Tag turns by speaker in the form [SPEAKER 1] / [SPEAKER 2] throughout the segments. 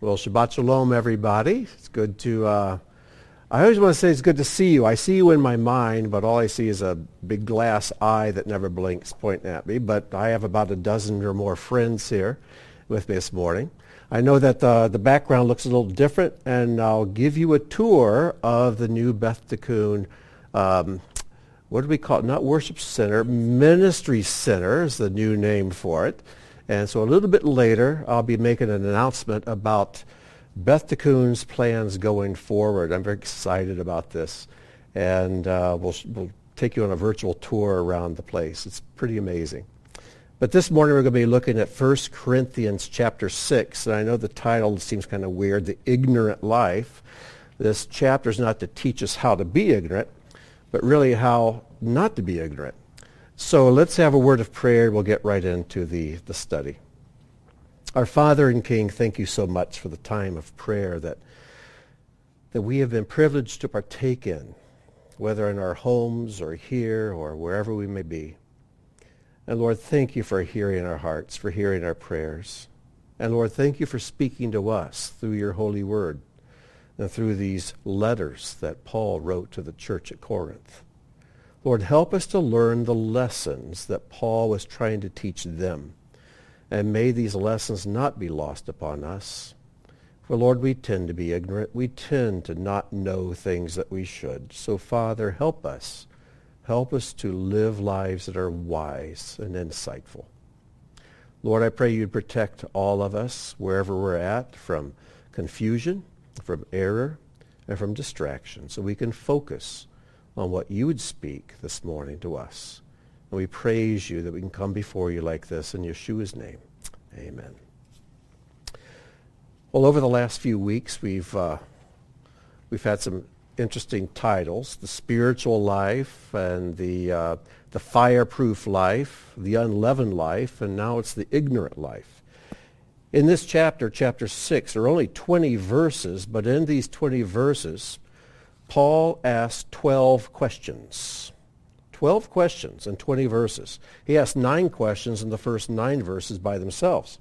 [SPEAKER 1] Well, Shabbat Shalom, everybody. It's good to, uh, I always want to say it's good to see you. I see you in my mind, but all I see is a big glass eye that never blinks pointing at me. But I have about a dozen or more friends here with me this morning. I know that the, the background looks a little different, and I'll give you a tour of the new Beth Tikkun, um, what do we call it? Not worship center, ministry center is the new name for it. And so a little bit later, I'll be making an announcement about Beth Tikkun's plans going forward. I'm very excited about this. And uh, we'll, we'll take you on a virtual tour around the place. It's pretty amazing. But this morning we're going to be looking at 1 Corinthians chapter 6. And I know the title seems kind of weird, The Ignorant Life. This chapter is not to teach us how to be ignorant, but really how not to be ignorant. So let's have a word of prayer. We'll get right into the, the study. Our Father and King, thank you so much for the time of prayer that, that we have been privileged to partake in, whether in our homes or here or wherever we may be. And Lord, thank you for hearing our hearts, for hearing our prayers. And Lord, thank you for speaking to us through your holy word and through these letters that Paul wrote to the church at Corinth. Lord, help us to learn the lessons that Paul was trying to teach them. And may these lessons not be lost upon us. For Lord, we tend to be ignorant. We tend to not know things that we should. So Father, help us. Help us to live lives that are wise and insightful. Lord, I pray you'd protect all of us wherever we're at from confusion, from error, and from distraction so we can focus on what you would speak this morning to us. And we praise you that we can come before you like this in Yeshua's name. Amen. Well, over the last few weeks, we've, uh, we've had some interesting titles, the spiritual life and the, uh, the fireproof life, the unleavened life, and now it's the ignorant life. In this chapter, chapter 6, there are only 20 verses, but in these 20 verses, Paul asked 12 questions. 12 questions in 20 verses. He asked nine questions in the first nine verses by themselves.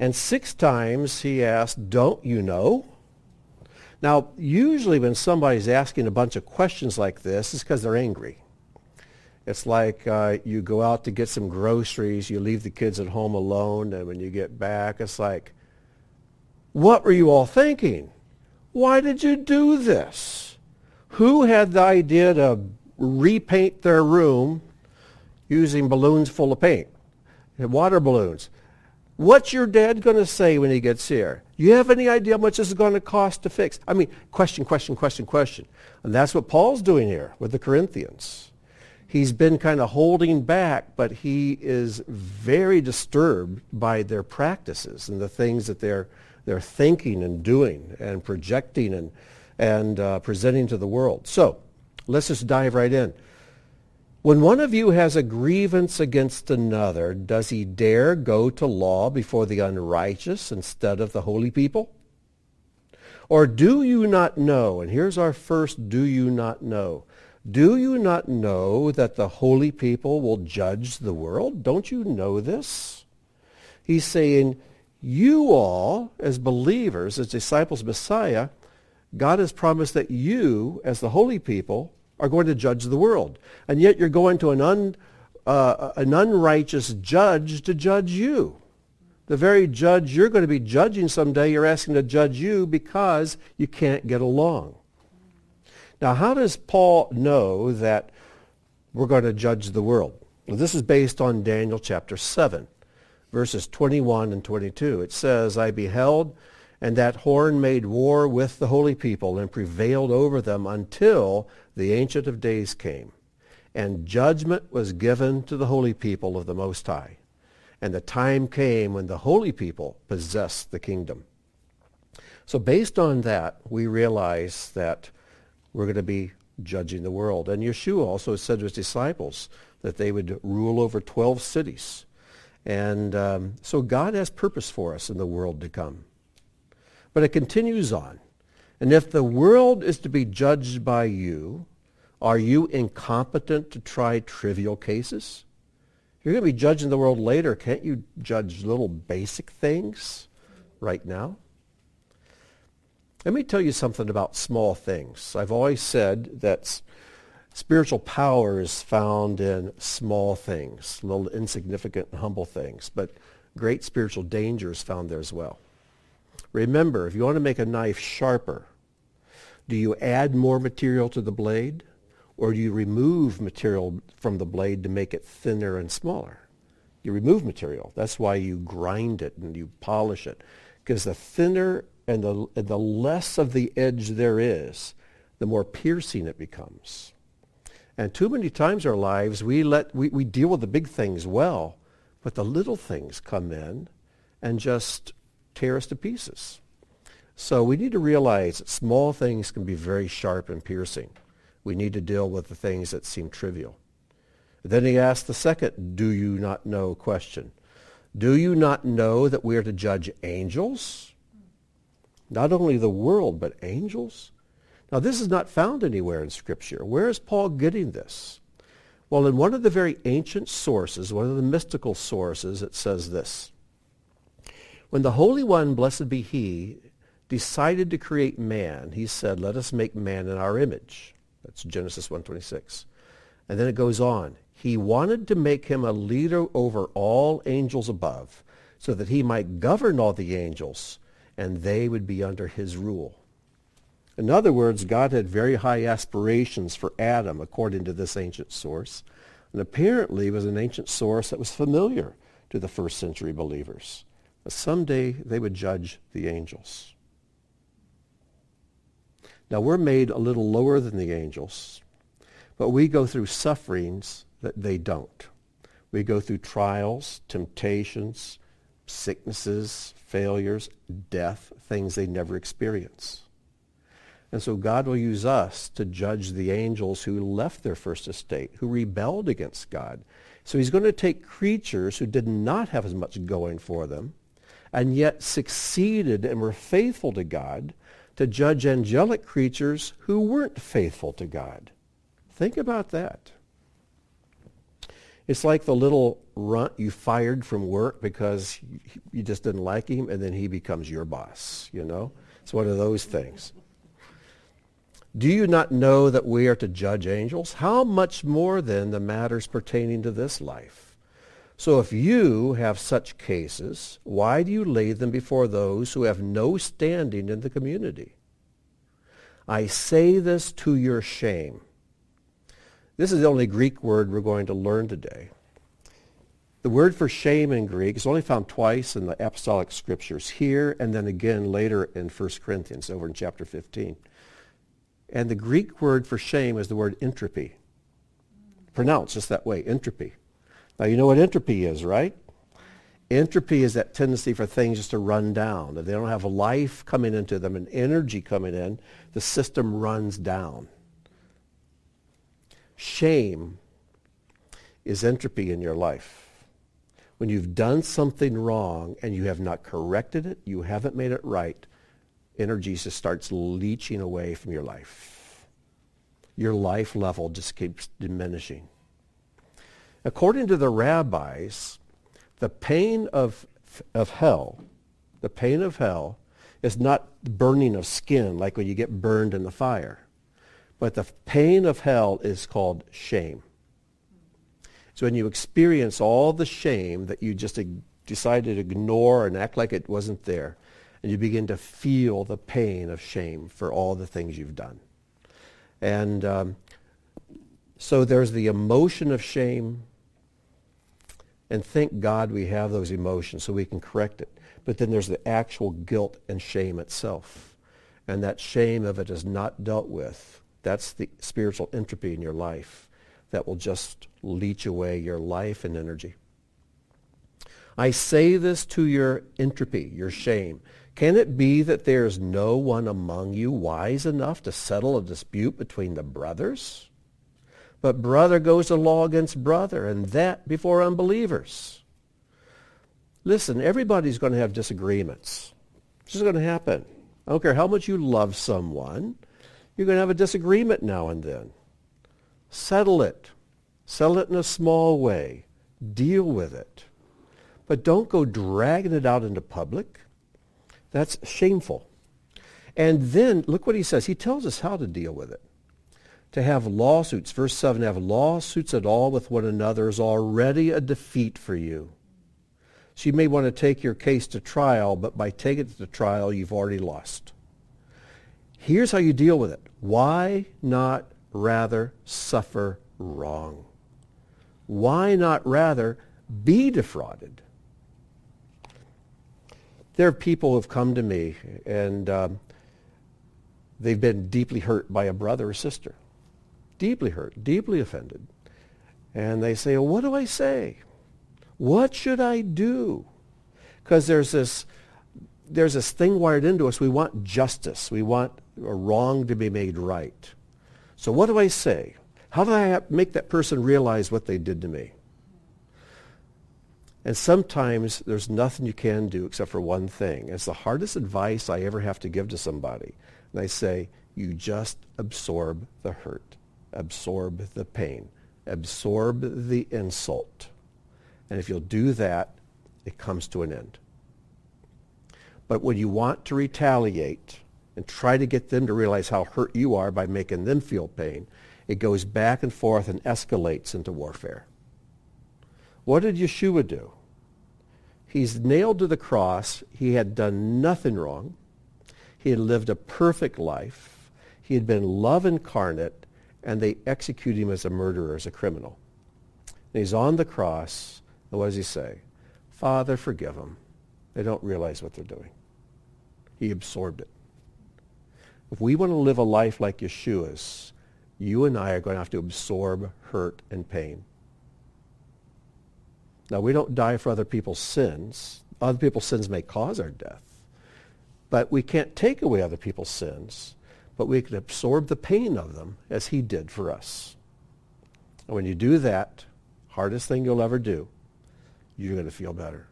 [SPEAKER 1] And six times he asked, don't you know? Now, usually when somebody's asking a bunch of questions like this, it's because they're angry. It's like uh, you go out to get some groceries, you leave the kids at home alone, and when you get back, it's like, what were you all thinking? Why did you do this? Who had the idea to repaint their room using balloons full of paint? Water balloons. What's your dad going to say when he gets here? You have any idea how much this is going to cost to fix? I mean, question, question, question, question. And that's what Paul's doing here with the Corinthians. He's been kind of holding back, but he is very disturbed by their practices and the things that they're they're thinking and doing and projecting and, and uh, presenting to the world. So let's just dive right in. When one of you has a grievance against another, does he dare go to law before the unrighteous instead of the holy people? Or do you not know, and here's our first do you not know, do you not know that the holy people will judge the world? Don't you know this? He's saying, you all, as believers, as disciples of Messiah, God has promised that you, as the holy people, are going to judge the world. And yet you're going to an, un, uh, an unrighteous judge to judge you. The very judge you're going to be judging someday, you're asking to judge you because you can't get along. Now, how does Paul know that we're going to judge the world? Well, this is based on Daniel chapter 7 verses 21 and 22. It says, I beheld, and that horn made war with the holy people and prevailed over them until the Ancient of Days came. And judgment was given to the holy people of the Most High. And the time came when the holy people possessed the kingdom. So based on that, we realize that we're going to be judging the world. And Yeshua also said to his disciples that they would rule over 12 cities. And um, so God has purpose for us in the world to come. But it continues on. And if the world is to be judged by you, are you incompetent to try trivial cases? You're going to be judging the world later. Can't you judge little basic things? right now? Let me tell you something about small things. I've always said that spiritual power is found in small things, little insignificant and humble things, but great spiritual danger is found there as well. Remember, if you want to make a knife sharper, do you add more material to the blade or do you remove material from the blade to make it thinner and smaller? You remove material. That's why you grind it and you polish it. Because the thinner and the, and the less of the edge there is, the more piercing it becomes. And too many times in our lives, we, let, we, we deal with the big things well, but the little things come in and just tear us to pieces. So we need to realize that small things can be very sharp and piercing. We need to deal with the things that seem trivial. Then he asked the second, do you not know question. Do you not know that we are to judge angels? Not only the world, but angels? Now this is not found anywhere in Scripture. Where is Paul getting this? Well, in one of the very ancient sources, one of the mystical sources, it says this. When the Holy One, blessed be he, decided to create man, he said, let us make man in our image. That's Genesis 1.26. And then it goes on. He wanted to make him a leader over all angels above so that he might govern all the angels and they would be under his rule. In other words, God had very high aspirations for Adam according to this ancient source, and apparently was an ancient source that was familiar to the first century believers. But someday they would judge the angels. Now we're made a little lower than the angels, but we go through sufferings that they don't. We go through trials, temptations, sicknesses, failures, death, things they never experience. And so God will use us to judge the angels who left their first estate, who rebelled against God. So he's going to take creatures who did not have as much going for them and yet succeeded and were faithful to God to judge angelic creatures who weren't faithful to God. Think about that. It's like the little runt you fired from work because you just didn't like him and then he becomes your boss, you know? It's one of those things. Do you not know that we are to judge angels? How much more then the matters pertaining to this life? So if you have such cases, why do you lay them before those who have no standing in the community? I say this to your shame. This is the only Greek word we're going to learn today. The word for shame in Greek is only found twice in the apostolic scriptures, here and then again later in 1 Corinthians, over in chapter 15. And the Greek word for shame is the word entropy. Pronounced just that way, entropy. Now, you know what entropy is, right? Entropy is that tendency for things just to run down. If they don't have life coming into them and energy coming in, the system runs down. Shame is entropy in your life. When you've done something wrong and you have not corrected it, you haven't made it right, energy just starts leaching away from your life. Your life level just keeps diminishing. According to the rabbis, the pain of, of hell, the pain of hell, is not burning of skin like when you get burned in the fire. But the pain of hell is called shame. So when you experience all the shame that you just decided to ignore and act like it wasn't there, and you begin to feel the pain of shame for all the things you've done. And um, so there's the emotion of shame, and thank God we have those emotions so we can correct it. But then there's the actual guilt and shame itself. And that shame, of it is not dealt with, that's the spiritual entropy in your life that will just leach away your life and energy. I say this to your entropy, your shame. Can it be that there is no one among you wise enough to settle a dispute between the brothers? But brother goes to law against brother, and that before unbelievers. Listen, everybody's going to have disagreements. This is going to happen. I don't care how much you love someone, you're going to have a disagreement now and then. Settle it. Settle it in a small way. Deal with it. But don't go dragging it out into public. That's shameful. And then look what he says. He tells us how to deal with it. To have lawsuits, verse 7, to have lawsuits at all with one another is already a defeat for you. So you may want to take your case to trial, but by taking it to trial, you've already lost. Here's how you deal with it. Why not rather suffer wrong? Why not rather be defrauded? There are people who have come to me and um, they've been deeply hurt by a brother or sister. Deeply hurt, deeply offended. And they say, well, what do I say? What should I do? Because there's this, there's this thing wired into us. We want justice. We want a wrong to be made right. So what do I say? How do I make that person realize what they did to me? And sometimes there's nothing you can do except for one thing. It's the hardest advice I ever have to give to somebody. And I say, you just absorb the hurt, absorb the pain, absorb the insult. And if you'll do that, it comes to an end. But when you want to retaliate and try to get them to realize how hurt you are by making them feel pain, it goes back and forth and escalates into warfare. What did Yeshua do? He's nailed to the cross. He had done nothing wrong. He had lived a perfect life. He had been love incarnate, and they execute him as a murderer, as a criminal. And he's on the cross, and what does he say? Father, forgive them. They don't realize what they're doing. He absorbed it. If we want to live a life like Yeshua's, you and I are going to have to absorb hurt and pain. Now, we don't die for other people's sins. Other people's sins may cause our death. But we can't take away other people's sins, but we can absorb the pain of them as he did for us. And when you do that, hardest thing you'll ever do you're going to feel better.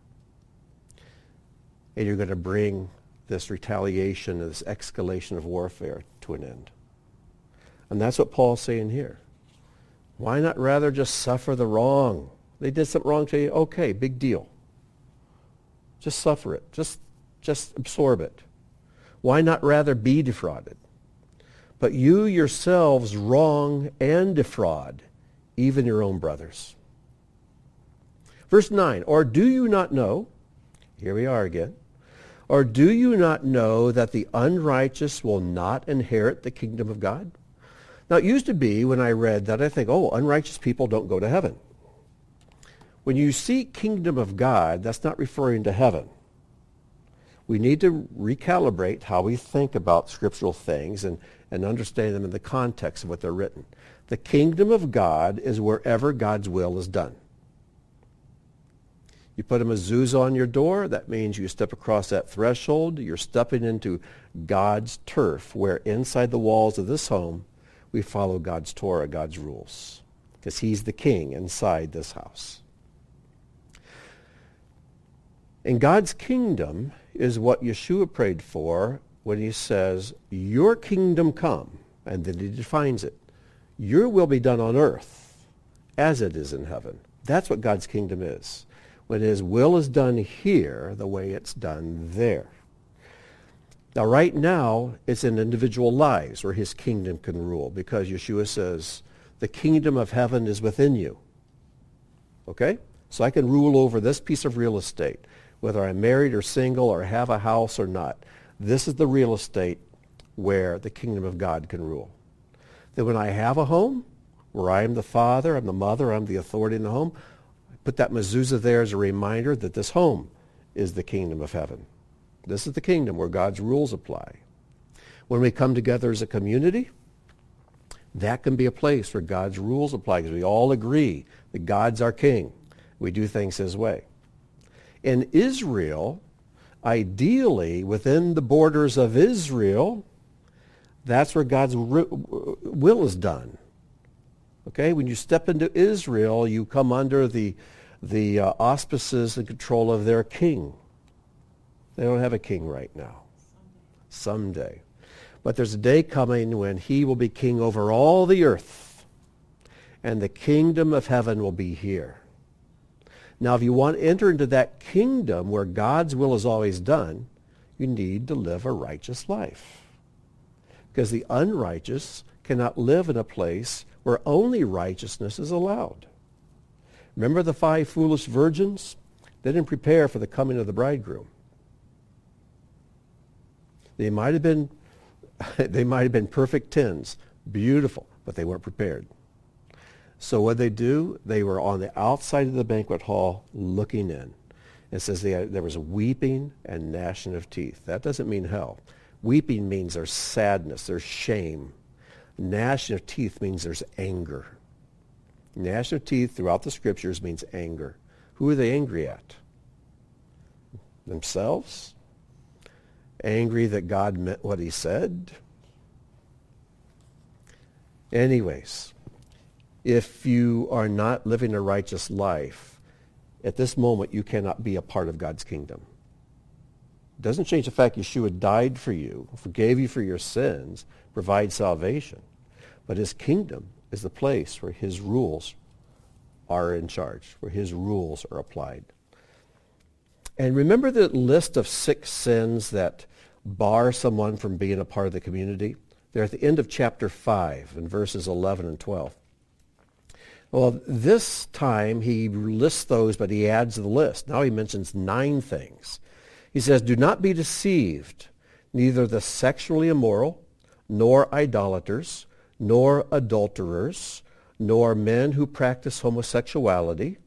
[SPEAKER 1] And you're going to bring this retaliation, this escalation of warfare to an end. And that's what Paul's saying here. Why not rather just suffer the wrong? They did something wrong to you. Okay, big deal. Just suffer it. Just, just absorb it. Why not rather be defrauded? But you yourselves wrong and defraud even your own brothers. Verse 9, or do you not know, here we are again, or do you not know that the unrighteous will not inherit the kingdom of God? Now, it used to be when I read that, I think, oh, unrighteous people don't go to heaven. When you see kingdom of God, that's not referring to heaven. We need to recalibrate how we think about scriptural things and, and understand them in the context of what they're written. The kingdom of God is wherever God's will is done. You put a mezuzah on your door, that means you step across that threshold. You're stepping into God's turf, where inside the walls of this home, we follow God's Torah, God's rules, because he's the king inside this house. And God's kingdom is what Yeshua prayed for when he says, your kingdom come, and then he defines it. Your will be done on earth as it is in heaven. That's what God's kingdom is when his will is done here the way it's done there. Now, right now, it's in individual lives where his kingdom can rule because Yeshua says, the kingdom of heaven is within you. Okay? So I can rule over this piece of real estate, whether I'm married or single or have a house or not. This is the real estate where the kingdom of God can rule. Then when I have a home, where I am the father, I'm the mother, I'm the authority in the home, I Put that mezuzah there as a reminder that this home is the kingdom of heaven. This is the kingdom where God's rules apply. When we come together as a community, that can be a place where God's rules apply because we all agree that God's our king. We do things his way. In Israel, ideally within the borders of Israel, that's where God's will is done. Okay, when you step into Israel, you come under the the uh, auspices and control of their king. They don't have a king right now. Someday. But there's a day coming when he will be king over all the earth. And the kingdom of heaven will be here. Now, if you want to enter into that kingdom where God's will is always done, you need to live a righteous life. Because the unrighteous cannot live in a place where only righteousness is allowed. Remember the five foolish virgins? They didn't prepare for the coming of the bridegroom. They might have been they might have been perfect tens, beautiful, but they weren't prepared. So what they do, they were on the outside of the banquet hall looking in. It says they, there was weeping and gnashing of teeth. That doesn't mean hell. Weeping means there's sadness, there's shame. Gnashing of teeth means there's anger. Gnashing of teeth throughout the scriptures means anger. Who are they angry at? Themselves? Angry that God meant what he said? Anyways, if you are not living a righteous life, at this moment you cannot be a part of God's kingdom. It doesn't change the fact Yeshua died for you, forgave you for your sins, provides salvation. But his kingdom is the place where his rules are in charge, where his rules are applied. And remember the list of six sins that bar someone from being a part of the community? They're at the end of chapter 5 in verses 11 and 12. Well, this time he lists those, but he adds the list. Now he mentions nine things. He says, Do not be deceived, neither the sexually immoral, nor idolaters, nor adulterers, nor men who practice homosexuality,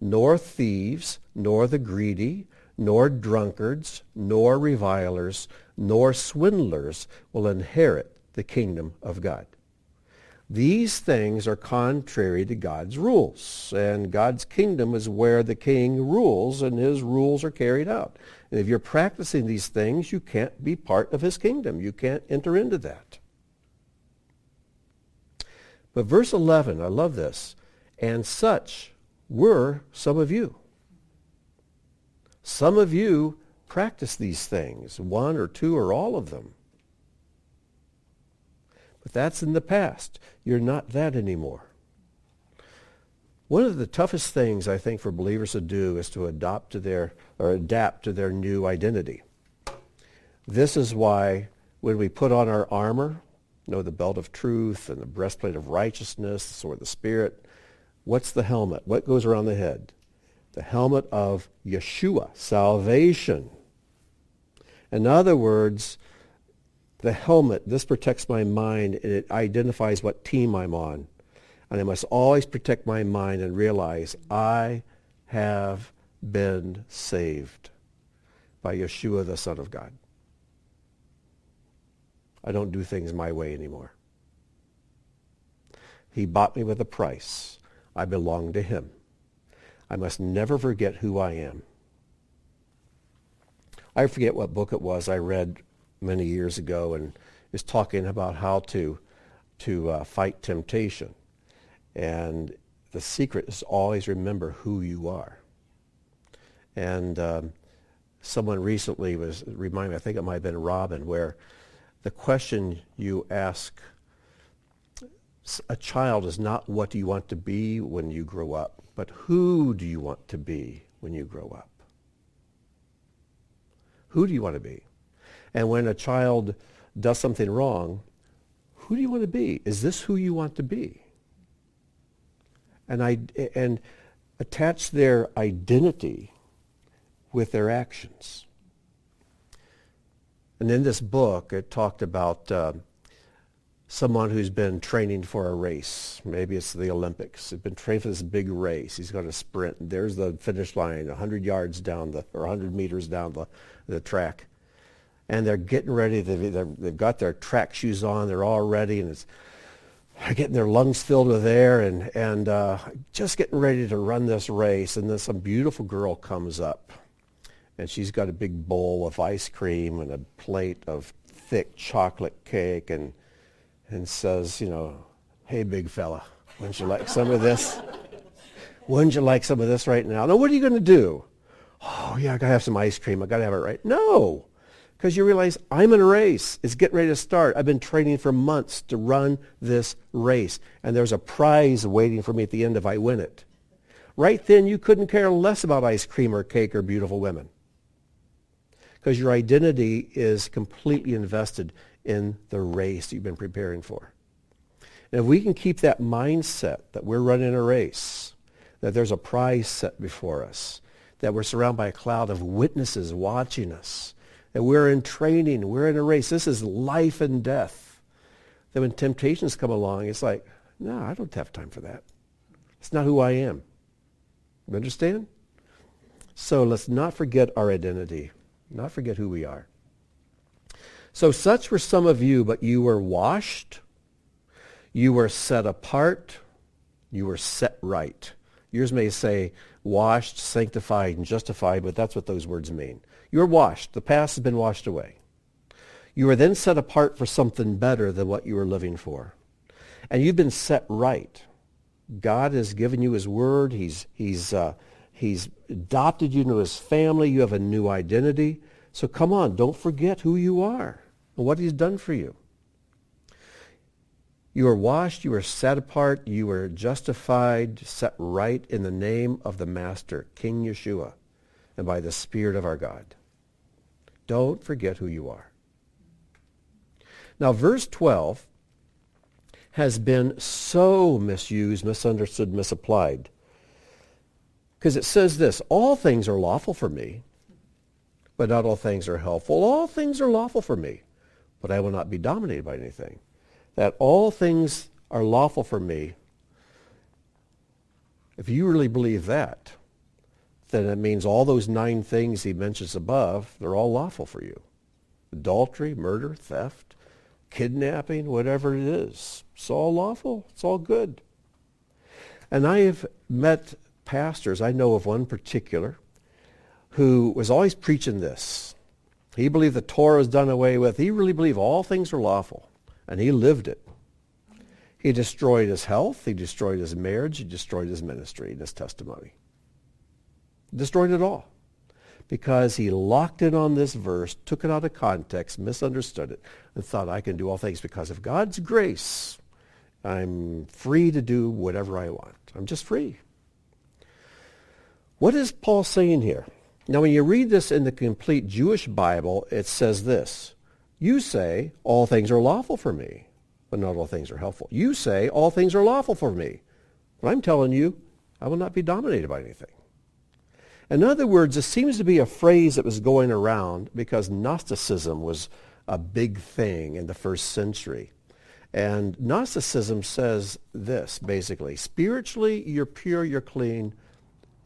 [SPEAKER 1] nor thieves, nor the greedy, nor drunkards, nor revilers, nor swindlers will inherit the kingdom of God. These things are contrary to God's rules. And God's kingdom is where the king rules and his rules are carried out. And if you're practicing these things, you can't be part of his kingdom. You can't enter into that. But verse 11, I love this. And such were some of you. Some of you practice these things, one or two or all of them. But that's in the past. You're not that anymore. One of the toughest things I think for believers to do is to adopt to their or adapt to their new identity. This is why when we put on our armor, you know, the belt of truth and the breastplate of righteousness, of the Spirit, what's the helmet? What goes around the head? The helmet of Yeshua, salvation. In other words, the helmet, this protects my mind and it identifies what team I'm on. And I must always protect my mind and realize I have been saved by Yeshua, the Son of God. I don't do things my way anymore. He bought me with a price. I belong to him. I must never forget who I am. I forget what book it was I read many years ago and is talking about how to to uh, fight temptation. And the secret is always remember who you are. And um, someone recently was reminding me, I think it might have been Robin, where the question you ask a child is not what do you want to be when you grow up, but who do you want to be when you grow up? Who do you want to be? And when a child does something wrong, who do you want to be? Is this who you want to be? And, I, and attach their identity with their actions. And in this book, it talked about uh, someone who's been training for a race. Maybe it's the Olympics. He's been training for this big race. He's going to sprint. There's the finish line, 100 yards down the, or 100 meters down the, the track and they're getting ready. They've, they've got their track shoes on. They're all ready, and it's they're getting their lungs filled with air and and uh, just getting ready to run this race. And then some beautiful girl comes up, and she's got a big bowl of ice cream and a plate of thick chocolate cake, and and says, you know, hey, big fella, wouldn't you like some of this? Wouldn't you like some of this right now? Now, what are you going to do? Oh, yeah, I got to have some ice cream. I got to have it right. No. Because you realize I'm in a race. It's getting ready to start. I've been training for months to run this race. And there's a prize waiting for me at the end if I win it. Right then, you couldn't care less about ice cream or cake or beautiful women. because your identity is completely invested in the race you've been preparing for. And if we can keep that mindset that we're running a race, that there's a prize set before us, that we're surrounded by a cloud of witnesses watching us, that we're in training, we're in a race. This is life and death. That when temptations come along, it's like, no, I don't have time for that. It's not who I am. You understand? So let's not forget our identity, not forget who we are. So such were some of you, but you were washed, you were set apart, you were set right. Yours may say washed, sanctified, and justified, but that's what those words mean. You're washed. The past has been washed away. You are then set apart for something better than what you were living for. And you've been set right. God has given you his word. He's, he's, uh, he's adopted you into his family. You have a new identity. So come on, don't forget who you are and what he's done for you. You are washed, you are set apart, you are justified, set right in the name of the Master, King Yeshua, and by the Spirit of our God. Don't forget who you are. Now, verse 12 has been so misused, misunderstood, misapplied. Because it says this, all things are lawful for me, but not all things are helpful. All things are lawful for me, but I will not be dominated by anything. That all things are lawful for me. If you really believe that, then it means all those nine things he mentions above, they're all lawful for you. Adultery, murder, theft, kidnapping, whatever it is. It's all lawful. It's all good. And I have met pastors, I know of one particular, who was always preaching this. He believed the Torah is done away with. He really believed all things are lawful. And he lived it. He destroyed his health. He destroyed his marriage. He destroyed his ministry and his testimony. Destroyed it all because he locked in on this verse, took it out of context, misunderstood it, and thought, I can do all things because of God's grace. I'm free to do whatever I want. I'm just free. What is Paul saying here? Now, when you read this in the complete Jewish Bible, it says this. You say, all things are lawful for me, but not all things are helpful. You say, all things are lawful for me. But I'm telling you, I will not be dominated by anything. In other words, this seems to be a phrase that was going around because Gnosticism was a big thing in the first century. And Gnosticism says this, basically. Spiritually, you're pure, you're clean.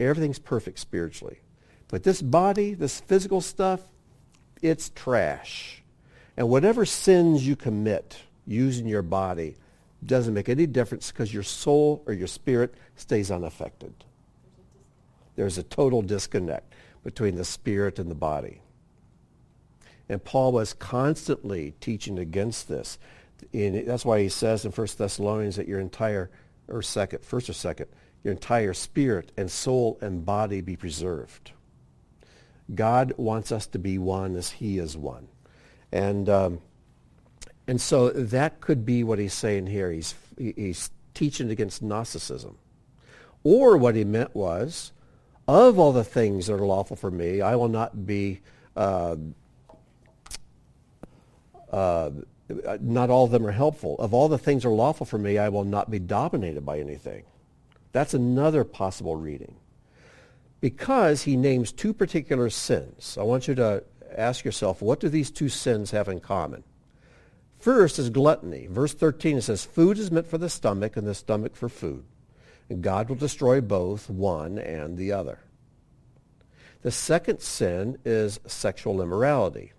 [SPEAKER 1] Everything's perfect spiritually. But this body, this physical stuff, it's trash. And whatever sins you commit using your body doesn't make any difference because your soul or your spirit stays unaffected. There's a total disconnect between the spirit and the body. And Paul was constantly teaching against this. In, that's why he says in 1 Thessalonians that your entire, or second, first or second, your entire spirit and soul and body be preserved. God wants us to be one as he is one. And, um, and so that could be what he's saying here. He's, he's teaching against Gnosticism. Or what he meant was, of all the things that are lawful for me, I will not be, uh, uh, not all of them are helpful. Of all the things that are lawful for me, I will not be dominated by anything. That's another possible reading. Because he names two particular sins. I want you to ask yourself, what do these two sins have in common? First is gluttony. Verse 13, it says, food is meant for the stomach and the stomach for food. God will destroy both one and the other. The second sin is sexual immorality,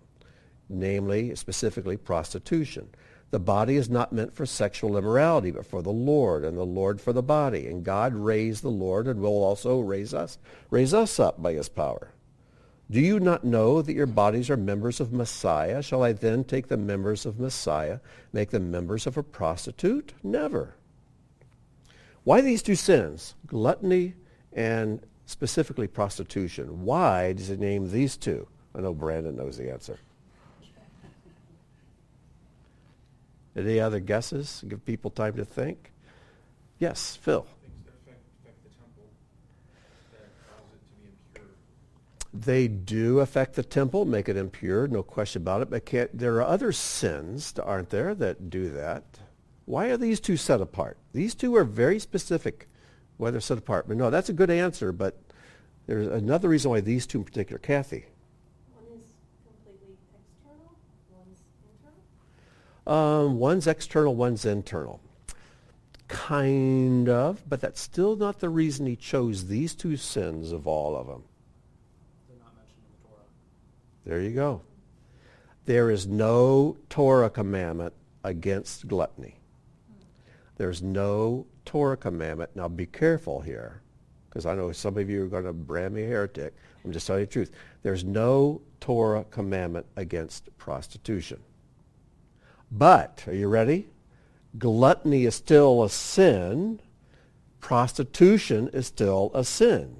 [SPEAKER 1] namely, specifically prostitution. The body is not meant for sexual immorality, but for the Lord, and the Lord for the body. And God raised the Lord and will also raise us, raise us up by his power. Do you not know that your bodies are members of Messiah? Shall I then take the members of Messiah, make them members of a prostitute? Never. Why these two sins, gluttony and specifically prostitution? Why does it name these two? I know Brandon knows the answer. Any other guesses? Give people time to think. Yes, Phil. They do affect the temple, make it impure, no question about it. But there are other sins, aren't there, that do that? Why are these two set apart? These two are very specific why they're set apart. But no, that's a good answer, but there's another reason why these two in particular. Kathy.
[SPEAKER 2] One is completely external, one's internal?
[SPEAKER 1] Um, one's external, one's internal. Kind of, but that's still not the reason he chose these two sins of all of them.
[SPEAKER 3] They're not mentioned in the Torah.
[SPEAKER 1] There you go. There is no Torah commandment against gluttony. There's no Torah commandment. Now be careful here, because I know some of you are going to brand me a heretic. I'm just telling you the truth. There's no Torah commandment against prostitution. But, are you ready? Gluttony is still a sin. Prostitution is still a sin.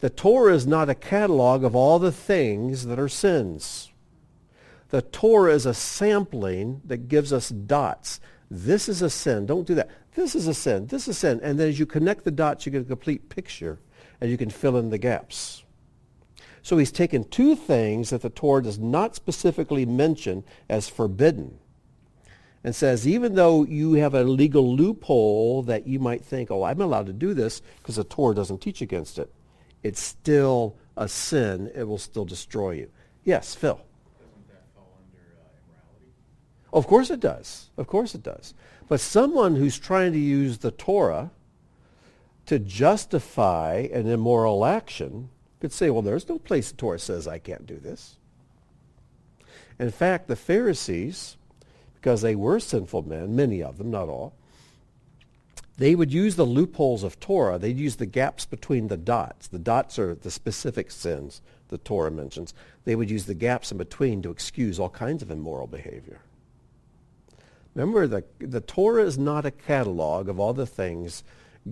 [SPEAKER 1] The Torah is not a catalog of all the things that are sins. The Torah is a sampling that gives us dots. This is a sin. Don't do that. This is a sin. This is a sin. And then as you connect the dots, you get a complete picture and you can fill in the gaps. So he's taken two things that the Torah does not specifically mention as forbidden and says, even though you have a legal loophole that you might think, oh, I'm allowed to do this because the Torah doesn't teach against it, it's still a sin. It will still destroy you. Yes, Phil.
[SPEAKER 4] Doesn't that fall under uh, immorality?
[SPEAKER 1] Of course it does. Of course it does. But someone who's trying to use the Torah to justify an immoral action could say, well, there's no place the Torah says I can't do this. In fact, the Pharisees, because they were sinful men, many of them, not all, they would use the loopholes of Torah. They'd use the gaps between the dots. The dots are the specific sins the Torah mentions. They would use the gaps in between to excuse all kinds of immoral behavior. Remember, the, the Torah is not a catalog of all the things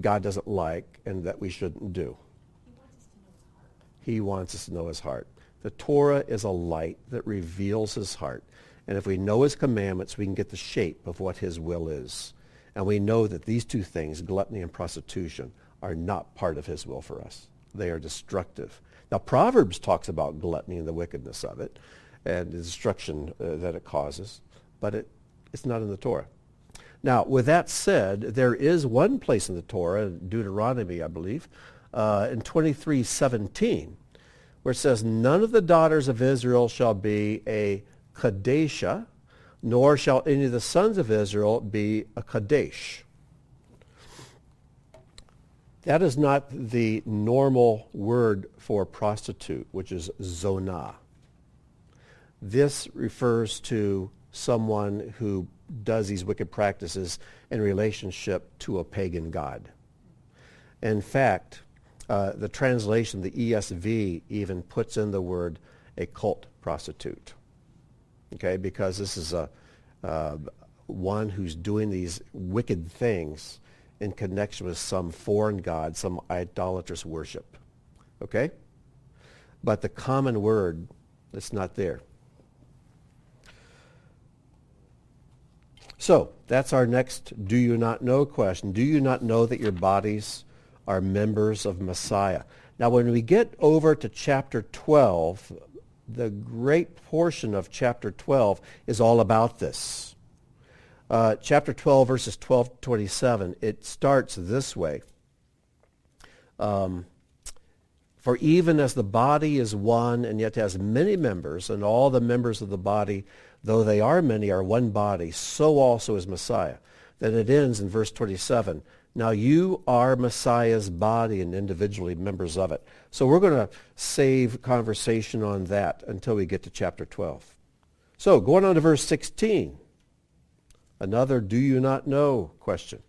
[SPEAKER 1] God doesn't like and that we shouldn't do.
[SPEAKER 2] He wants us to know his heart.
[SPEAKER 1] The Torah is a light that reveals his heart. And if we know his commandments, we can get the shape of what his will is. And we know that these two things, gluttony and prostitution, are not part of his will for us. They are destructive. Now, Proverbs talks about gluttony and the wickedness of it and the destruction uh, that it causes, but it, it's not in the Torah. Now, with that said, there is one place in the Torah, Deuteronomy, I believe, uh, in 23:17, where it says, "None of the daughters of Israel shall be a kadesha, nor shall any of the sons of Israel be a kadesh." That is not the normal word for prostitute, which is zonah. This refers to someone who does these wicked practices in relationship to a pagan god. In fact, uh, the translation, the ESV, even puts in the word a cult prostitute. Okay, because this is a uh, one who's doing these wicked things in connection with some foreign god, some idolatrous worship. Okay? But the common word, it's not there. So that's our next do you not know question. Do you not know that your bodies are members of Messiah? Now when we get over to chapter 12, the great portion of chapter 12 is all about this. Uh, chapter 12, verses 12 to 27, it starts this way. Um, for even as the body is one and yet has many members, and all the members of the body, though they are many, are one body, so also is Messiah. Then it ends in verse 27. Now you are Messiah's body and individually members of it. So we're going to save conversation on that until we get to chapter 12. So going on to verse 16. Another do you not know question.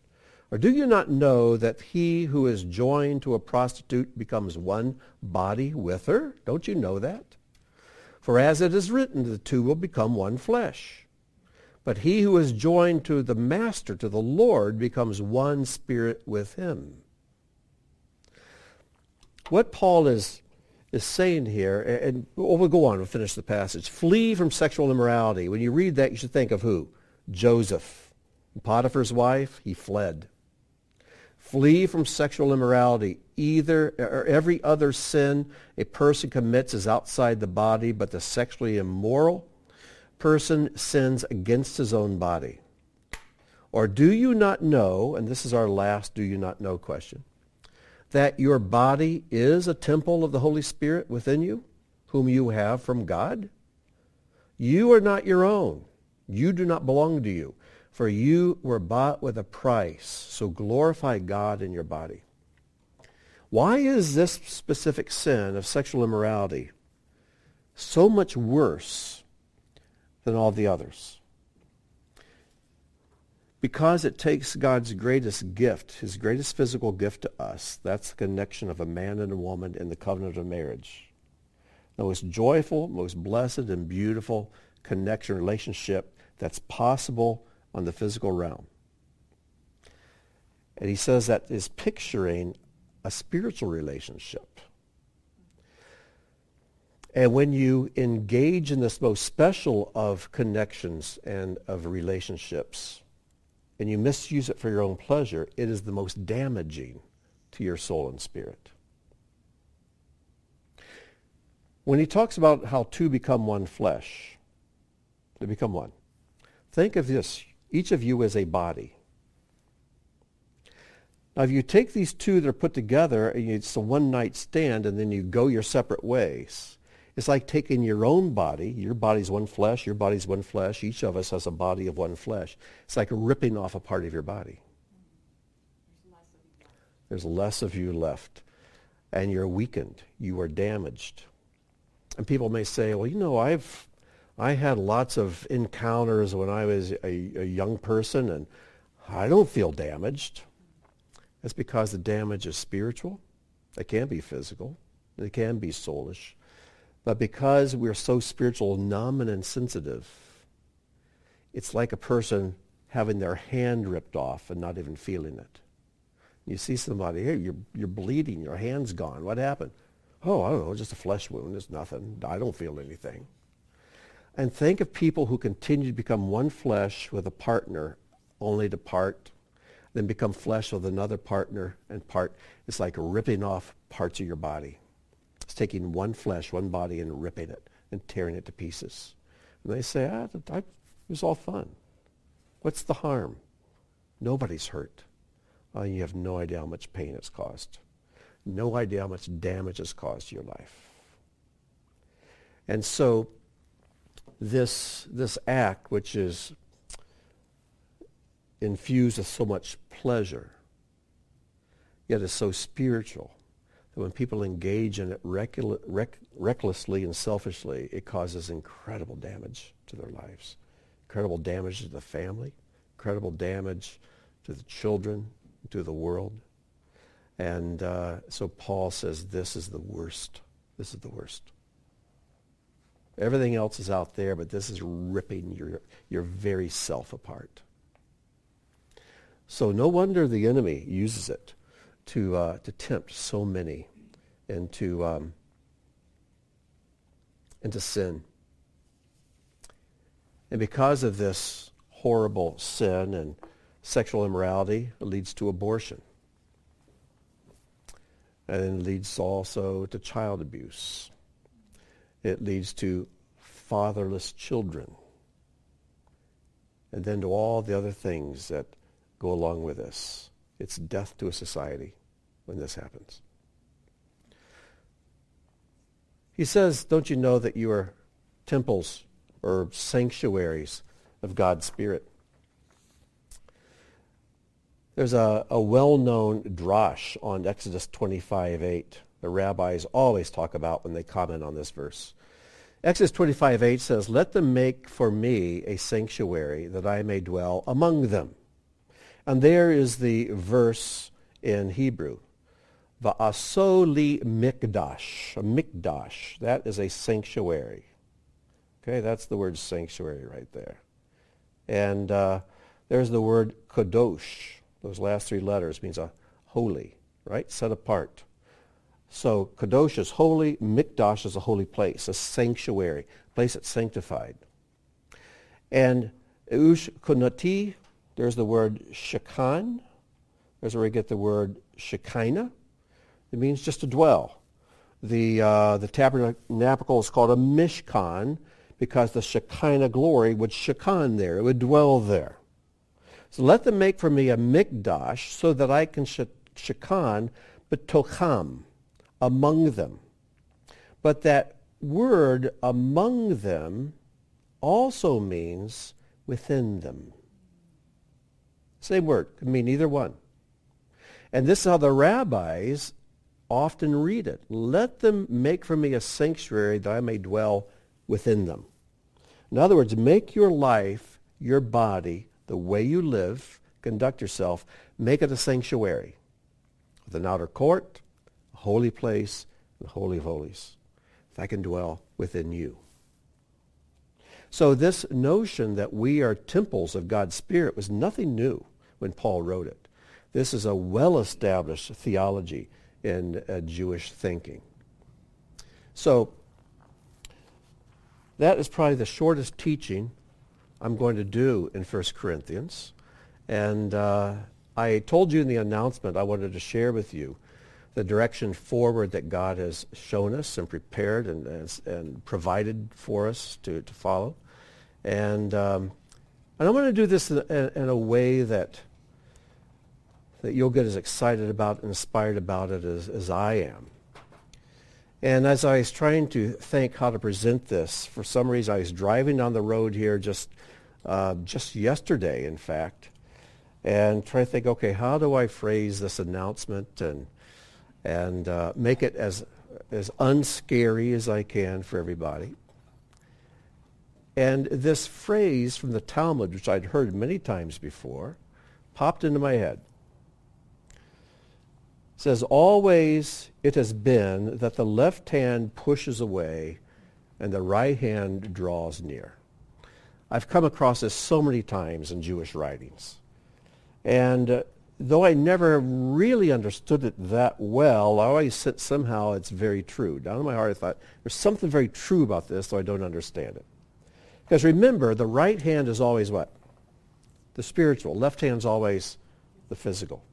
[SPEAKER 1] Or do you not know that he who is joined to a prostitute becomes one body with her? Don't you know that? For as it is written, the two will become one flesh. But he who is joined to the master, to the Lord, becomes one spirit with him. What Paul is, is saying here, and we'll go on and finish the passage. Flee from sexual immorality. When you read that, you should think of who? Joseph. Potiphar's wife, he fled. Flee from sexual immorality. Either or every other sin a person commits is outside the body, but the sexually immoral person sins against his own body. Or do you not know, and this is our last do you not know question, that your body is a temple of the Holy Spirit within you, whom you have from God? You are not your own. You do not belong to you. For you were bought with a price, so glorify God in your body. Why is this specific sin of sexual immorality so much worse than all the others? Because it takes God's greatest gift, his greatest physical gift to us, that's the connection of a man and a woman in the covenant of marriage. The most joyful, most blessed, and beautiful connection, relationship that's possible on the physical realm. And he says that is picturing a spiritual relationship. And when you engage in this most special of connections and of relationships, and you misuse it for your own pleasure, it is the most damaging to your soul and spirit. When he talks about how two become one flesh, they become one. Think of this each of you is a body. Now, if you take these two that are put together, and it's a one-night stand, and then you go your separate ways, it's like taking your own body. Your body's one flesh. Your body's one flesh. Each of us has a body of one flesh. It's like ripping off a part of your body. There's less of you left. And you're weakened. You are damaged. And people may say, well, you know, I've I had lots of encounters when I was a, a young person, and I don't feel damaged. That's because the damage is spiritual. It can be physical. It can be soulish. But because we're so spiritual, numb, and insensitive, it's like a person having their hand ripped off and not even feeling it. You see somebody, hey, you're, you're bleeding, your hand's gone. What happened? Oh, I don't know, just a flesh wound. It's nothing. I don't feel anything. And think of people who continue to become one flesh with a partner only to part, then become flesh with another partner and part. It's like ripping off parts of your body. It's taking one flesh, one body, and ripping it and tearing it to pieces. And they say, ah, it was all fun. What's the harm? Nobody's hurt. Uh, you have no idea how much pain it's caused. No idea how much damage it's caused to your life. And so this, this act, which is infused with so much pleasure, yet is so spiritual, that when people engage in it rec- recklessly and selfishly, it causes incredible damage to their lives, incredible damage to the family, incredible damage to the children, to the world. And uh, so Paul says this is the worst. This is the worst. Everything else is out there, but this is ripping your, your very self apart. So no wonder the enemy uses it to, uh, to tempt so many into, um, into sin. And because of this horrible sin and sexual immorality, it leads to abortion. And leads also to child abuse. It leads to fatherless children. And then to all the other things that go along with this. It's death to a society when this happens. He says, don't you know that you are temples or sanctuaries of God's Spirit? There's a, a well-known drash on Exodus 25, 8 the rabbis always talk about when they comment on this verse. Exodus 25, 8 says, Let them make for me a sanctuary that I may dwell among them. And there is the verse in Hebrew. Va'asoli mikdash. A mikdash. That is a sanctuary. Okay, that's the word sanctuary right there. And uh, there's the word kadosh. Those last three letters means a holy, right? Set apart. So Kadosh is holy, Mikdash is a holy place, a sanctuary, place that's sanctified. And Ush Kunati, there's the word Shakan. There's where we get the word Shekinah. It means just to dwell. The, uh, the tabernacle is called a Mishkan because the Shekinah glory would shekan there. It would dwell there. So let them make for me a mikdash so that I can sh- shekan betocham, among them. But that word among them also means within them. Same word, could mean either one. And this is how the rabbis often read it. Let them make for me a sanctuary that I may dwell within them. In other words, make your life, your body, the way you live, conduct yourself, make it a sanctuary with an outer court, a holy place, the Holy of Holies. If I can dwell within you. So this notion that we are temples of God's Spirit was nothing new when Paul wrote it. This is a well-established theology in uh, Jewish thinking. So that is probably the shortest teaching I'm going to do in 1 Corinthians. And uh, I told you in the announcement I wanted to share with you the direction forward that God has shown us and prepared and, and, and provided for us to, to follow. And, um, and I'm going to do this in, in, a way that, that you'll get as excited about and inspired about it as, as I am. And as I was trying to think how to present this, for some reason I was driving down the road here just uh, just yesterday, in fact, and trying to think, okay, how do I phrase this announcement and and uh, make it as as unscary as I can for everybody. And this phrase from the Talmud, which I'd heard many times before, popped into my head It says, Always it has been that the left hand pushes away and the right hand draws near. I've come across this so many times in Jewish writings. And uh, though I never really understood it that well, I always said somehow it's very true. Down in my heart, I thought, there's something very true about this, though I don't understand it. Because remember, the right hand is always what? The spiritual. Left hand's always the physical.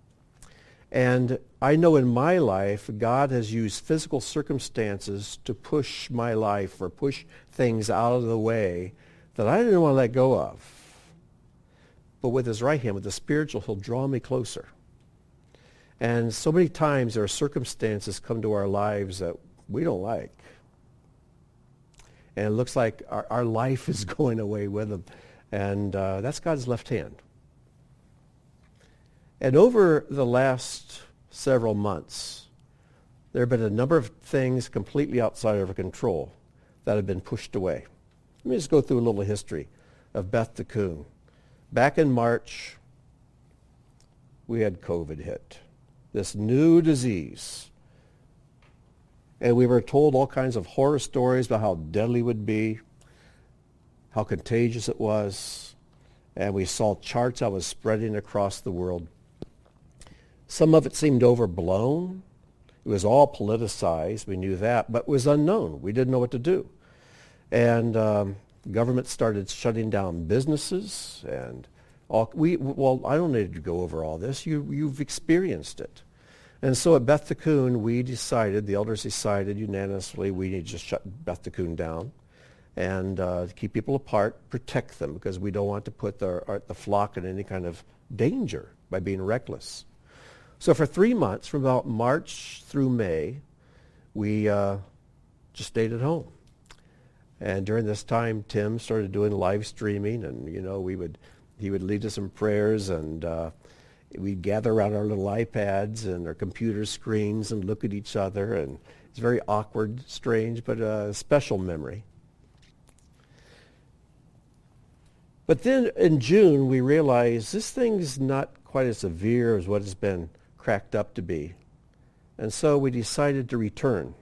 [SPEAKER 1] And I know in my life, God has used physical circumstances to push my life or push things out of the way that I didn't want to let go of. But with his right hand, with the spiritual, he'll draw me closer. And so many times there are circumstances come to our lives that we don't like. And it looks like our, our life is going away with them. And uh, that's God's left hand. And over the last several months, there have been a number of things completely outside of our control that have been pushed away. Let me just go through a little history of Beth Tikkun. Back in March, we had COVID hit, this new disease. And we were told all kinds of horror stories about how deadly it would be, how contagious it was. And we saw charts that was spreading across the world. Some of it seemed overblown. It was all politicized. We knew that, but it was unknown. We didn't know what to do. And um, government started shutting down businesses and all. We well, I don't need to go over all this. You you've experienced it. And so at Beth Tikkun, we decided, the elders decided unanimously, we need to shut Beth Tikkun down and uh, keep people apart, protect them, because we don't want to put the, our, the flock in any kind of danger by being reckless. So for three months, from about March through May, we uh, just stayed at home. And during this time, Tim started doing live streaming, and you know, we would he would lead us in prayers, and uh, we'd gather around our little iPads and our computer screens and look at each other, and it's very awkward, strange, but a special memory. But then in June, we realized this thing's not quite as severe as what it's been cracked up to be. And so we decided to return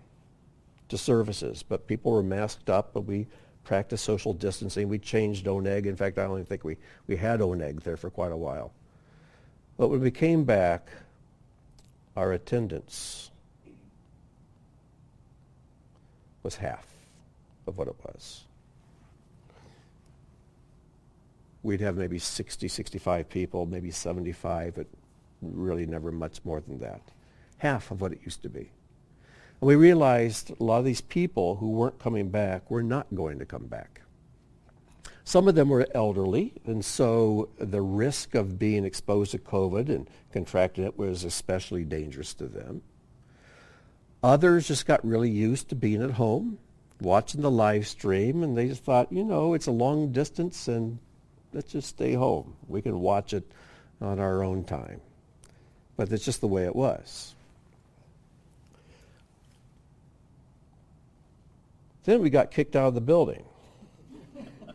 [SPEAKER 1] to services, but people were masked up, but we practiced social distancing. We changed Oneg. In fact, I only think we, we had Oneg there for quite a while. But when we came back, our attendance was half of what it was. We'd have maybe 60, 65 people, maybe 75 at really never much more than that. Half of what it used to be. And we realized a lot of these people who weren't coming back were not going to come back. Some of them were elderly, and so the risk of being exposed to COVID and contracting it was especially dangerous to them. Others just got really used to being at home, watching the live stream, and they just thought, you know, it's a long distance and let's just stay home. We can watch it on our own time. But that's just the way it was. Then we got kicked out of the building.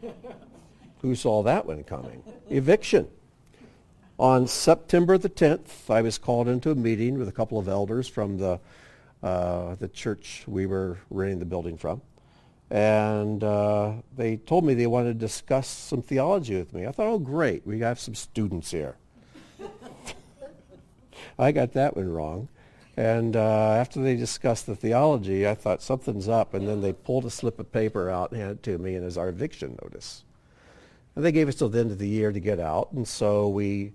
[SPEAKER 1] Who saw that one coming? Eviction. On September the 10th, I was called into a meeting with a couple of elders from the, uh, the church we were renting the building from. And uh, they told me they wanted to discuss some theology with me. I thought, oh, great, we have some students here. I got that one wrong. And uh, after they discussed the theology, I thought something's up. And then they pulled a slip of paper out and handed it to me and it was our eviction notice. And they gave us till the end of the year to get out. And so we,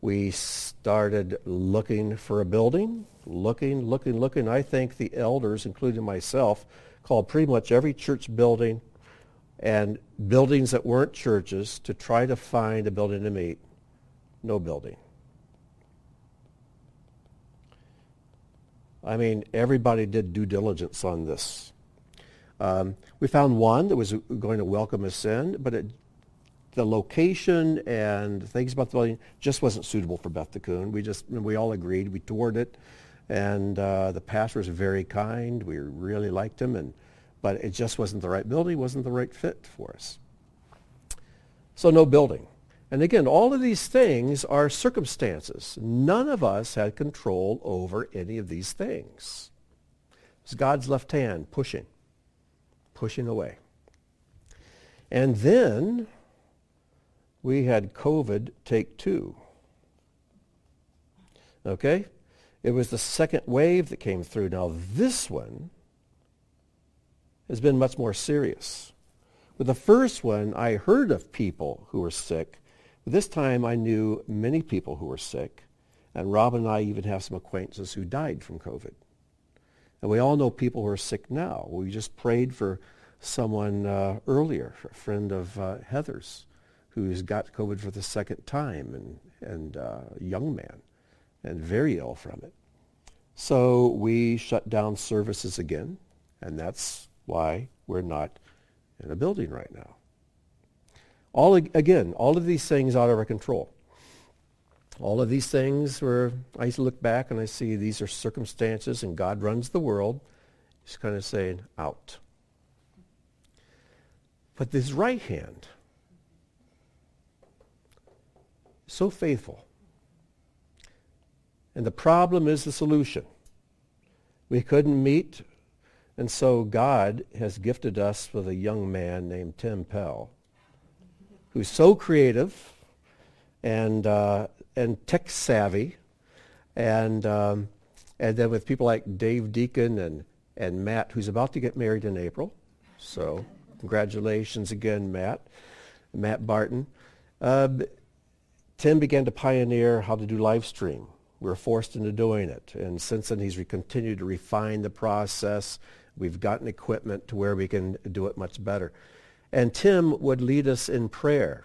[SPEAKER 1] we started looking for a building, looking, looking, looking. I think the elders, including myself, called pretty much every church building and buildings that weren't churches to try to find a building to meet. No building. I mean, everybody did due diligence on this. Um, we found one that was going to welcome us in, but it, the location and things about the building just wasn't suitable for Beth Tikkun. We just we all agreed. We toured it, and uh, the pastor was very kind. We really liked him, and but it just wasn't the right building. wasn't the right fit for us. So no building. And again, all of these things are circumstances. None of us had control over any of these things. It's God's left hand pushing, pushing away. And then we had COVID take two. Okay? It was the second wave that came through. Now this one has been much more serious. With the first one, I heard of people who were sick this time I knew many people who were sick, and Rob and I even have some acquaintances who died from COVID. And we all know people who are sick now. We just prayed for someone uh, earlier, a friend of uh, Heather's, who's got COVID for the second time, and, and uh, young man, and very ill from it. So we shut down services again, and that's why we're not in a building right now. All again, all of these things out of our control. All of these things where I used to look back and I see these are circumstances and God runs the world. He's kind of saying, out. But this right hand, so faithful. And the problem is the solution. We couldn't meet, and so God has gifted us with a young man named Tim Pell who's so creative and, uh, and tech savvy. And, um, and then with people like Dave Deacon and, and Matt, who's about to get married in April. So congratulations again, Matt, Matt Barton. Uh, Tim began to pioneer how to do live stream. We were forced into doing it. And since then, he's continued to refine the process. We've gotten equipment to where we can do it much better. And Tim would lead us in prayer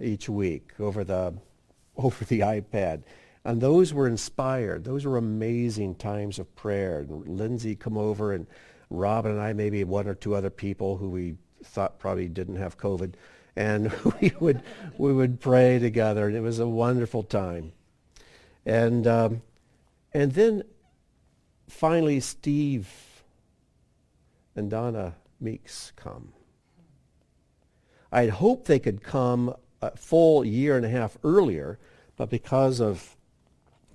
[SPEAKER 1] each week over the, over the iPad. And those were inspired. Those were amazing times of prayer. And Lindsay come over and Robin and I, maybe one or two other people who we thought probably didn't have COVID. And we would, we would pray together. And it was a wonderful time. And, um, and then finally Steve and Donna Meeks come. I had hoped they could come a full year and a half earlier, but because of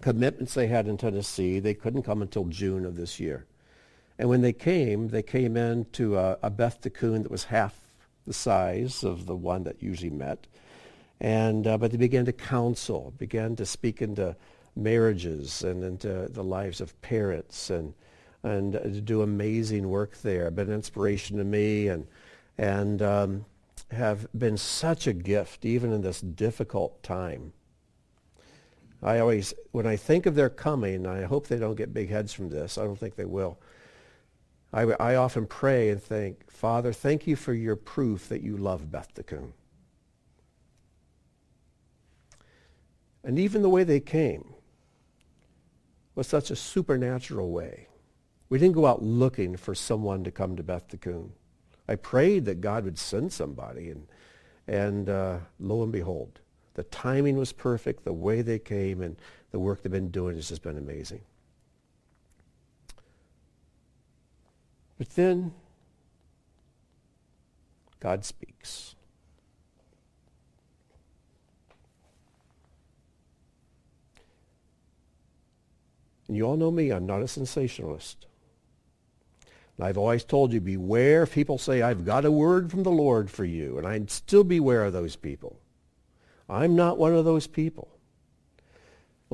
[SPEAKER 1] commitments they had in Tennessee, they couldn't come until June of this year. And when they came, they came in to a, a Beth Tikkun that was half the size of the one that usually met. And, uh, but they began to counsel, began to speak into marriages and into the lives of parents and, and uh, to do amazing work there. Been an inspiration to me and, and um, have been such a gift, even in this difficult time. I always, when I think of their coming, I hope they don't get big heads from this. I don't think they will. I, I often pray and think, Father, thank you for your proof that you love Beth Tikkun. And even the way they came was such a supernatural way. We didn't go out looking for someone to come to Beth Tikkun. I prayed that God would send somebody, and, and uh, lo and behold, the timing was perfect, the way they came, and the work they've been doing has just been amazing. But then God speaks. And you all know me, I'm not a sensationalist. And I've always told you, beware if people say, I've got a word from the Lord for you. And I'd still beware of those people. I'm not one of those people.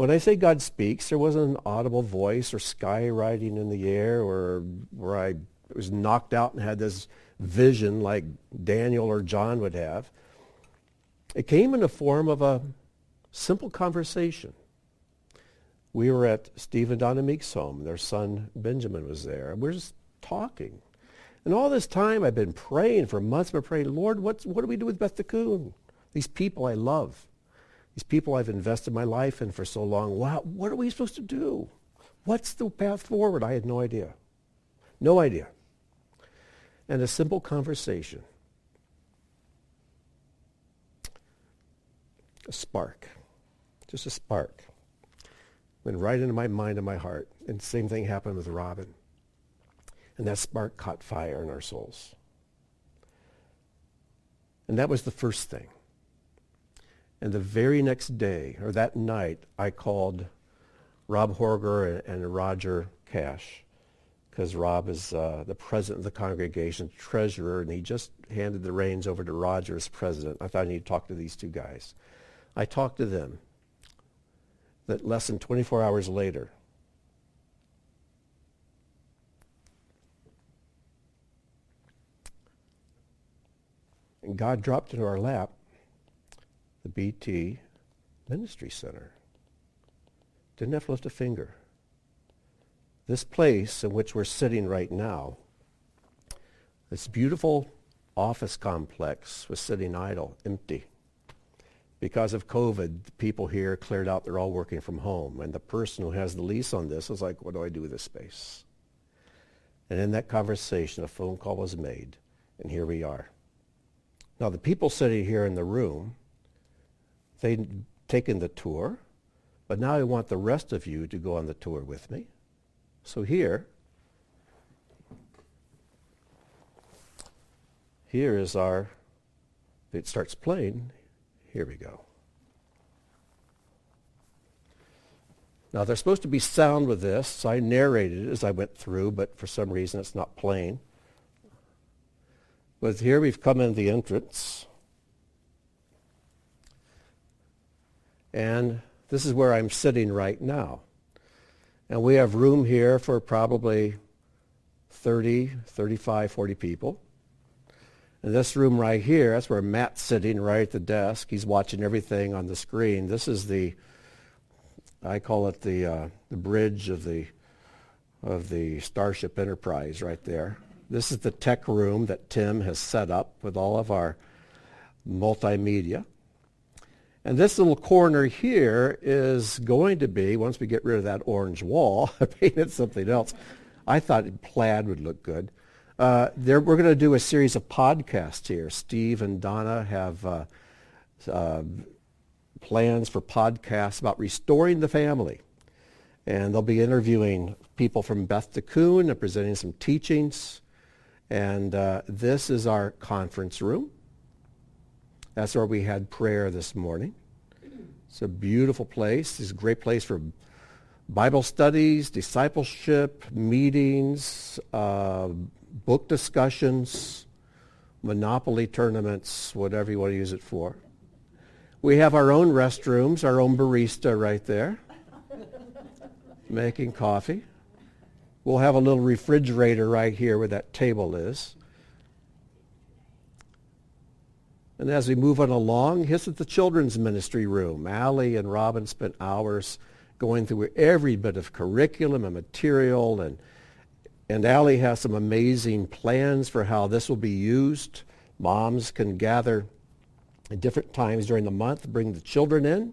[SPEAKER 1] When I say God speaks, there wasn't an audible voice or skywriting in the air or where I was knocked out and had this vision like Daniel or John would have. It came in the form of a simple conversation. We were at Steve and home. Their son Benjamin was there. And We're just talking. And all this time I've been praying for months. I've been praying, Lord, what's, what do we do with Beth Tikkun? These people I love. These people I've invested my life in for so long. Wow, what are we supposed to do? What's the path forward? I had no idea. No idea. And a simple conversation. A spark. Just a spark. Went right into my mind and my heart. And same thing happened with Robin. And that spark caught fire in our souls. And that was the first thing. And the very next day, or that night, I called Rob Horger and, Roger Cash, because Rob is uh, the president of the congregation, treasurer, and he just handed the reins over to Roger as president. I thought I need to talk to these two guys. I talked to them. That less than 24 hours later, and God dropped into our lap the BT Ministry Center. Didn't have to lift a finger. This place in which we're sitting right now, this beautiful office complex was sitting idle, empty. Because of COVID, the people here cleared out. They're all working from home. And the person who has the lease on this was like, what do I do with this space? And in that conversation, a phone call was made. And here we are. Now, the people sitting here in the room They'd taken the tour, but now I want the rest of you to go on the tour with me. So here, here is our, it starts playing. Here we go. Now there's supposed to be sound with this. So I narrated it as I went through, but for some reason it's not playing. But here we've come in the entrance. And this is where I'm sitting right now. And we have room here for probably 30, 35, 40 people. And this room right here, that's where Matt's sitting right at the desk. He's watching everything on the screen. This is the, I call it the, uh, the bridge of the, of the Starship Enterprise right there. This is the tech room that Tim has set up with all of our multimedia. And this little corner here is going to be, once we get rid of that orange wall, I painted something else. I thought plaid would look good. Uh, there, we're going to do a series of podcasts here. Steve and Donna have uh, uh, plans for podcasts about restoring the family. And they'll be interviewing people from Beth Tikkun and presenting some teachings. And uh, this is our conference room. That's where we had prayer this morning. It's a beautiful place. It's a great place for Bible studies, discipleship, meetings, uh, book discussions, monopoly tournaments, whatever you want to use it for. We have our own restrooms, our own barista right there, making coffee. We'll have a little refrigerator right here where that table is. And as we move on along, here's the children's ministry room. Allie and Robin spent hours going through every bit of curriculum and material. And, and Allie has some amazing plans for how this will be used. Moms can gather at different times during the month, bring the children in.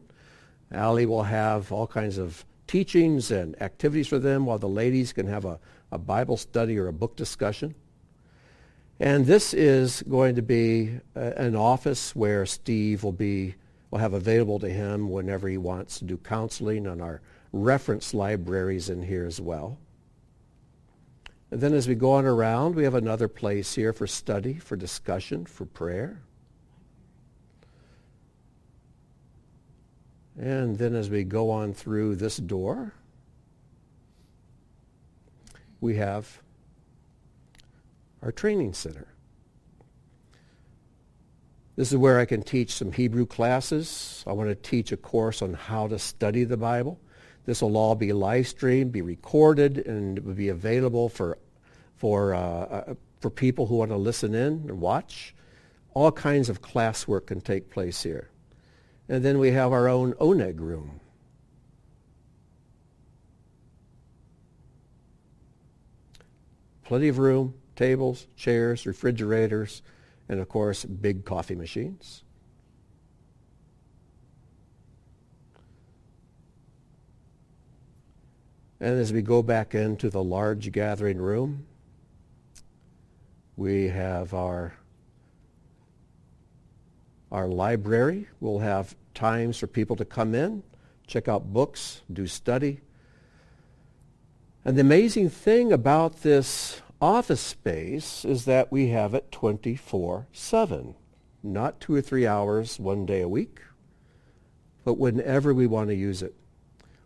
[SPEAKER 1] Allie will have all kinds of teachings and activities for them while the ladies can have a, a Bible study or a book discussion. And this is going to be a, an office where Steve will be will have available to him whenever he wants to do counseling and our reference libraries in here as well. And then as we go on around, we have another place here for study, for discussion, for prayer. And then as we go on through this door, we have our training center. This is where I can teach some Hebrew classes. I want to teach a course on how to study the Bible. This will all be live streamed, be recorded, and it will be available for, for, uh, uh, for people who want to listen in and watch. All kinds of classwork can take place here. And then we have our own oneg room. Plenty of room, tables, chairs, refrigerators, and of course, big coffee machines. And as we go back into the large gathering room, we have our our library We'll have times for people to come in, check out books, do study. And the amazing thing about this office space is that we have it 24-7, not two or three hours one day a week, but whenever we want to use it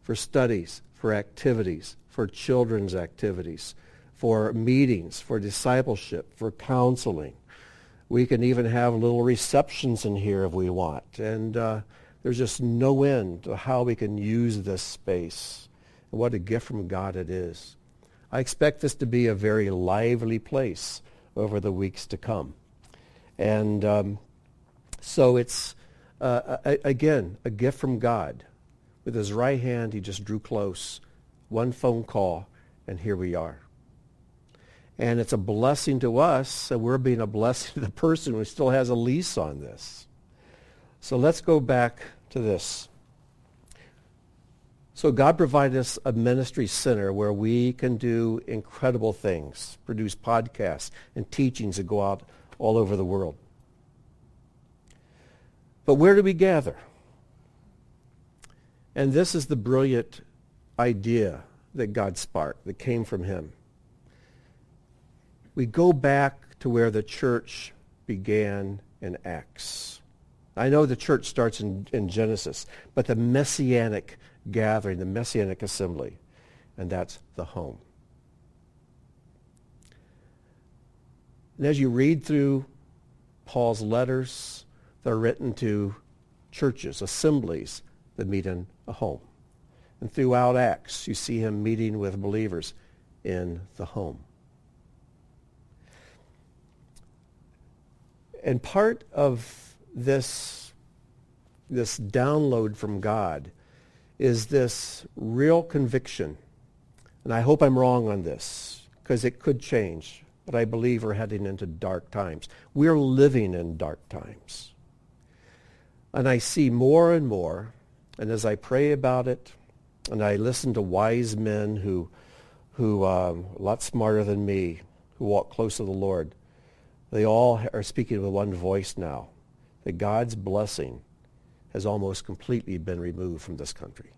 [SPEAKER 1] for studies, for activities, for children's activities, for meetings, for discipleship, for counseling, we can even have little receptions in here if we want. And uh, there's just no end to how we can use this space. And what a gift from God it is. I expect this to be a very lively place over the weeks to come. And um, so it's, uh, a, again, a gift from God. With his right hand, he just drew close. One phone call, and here we are. And it's a blessing to us, and we're being a blessing to the person who still has a lease on this. So let's go back to this. So God provided us a ministry center where we can do incredible things, produce podcasts and teachings that go out all over the world. But where do we gather? And this is the brilliant idea that God sparked, that came from him we go back to where the church began in Acts. I know the church starts in, in Genesis, but the messianic gathering, the messianic assembly, and that's the home. And as you read through Paul's letters, they're written to churches, assemblies that meet in a home. And throughout Acts, you see him meeting with believers in the home. And part of this, this download from God is this real conviction. And I hope I'm wrong on this because it could change. But I believe we're heading into dark times. We're living in dark times. And I see more and more, and as I pray about it, and I listen to wise men who, who um, a lot smarter than me, who walk close to the Lord, they all are speaking with one voice now, that God's blessing has almost completely been removed from this country.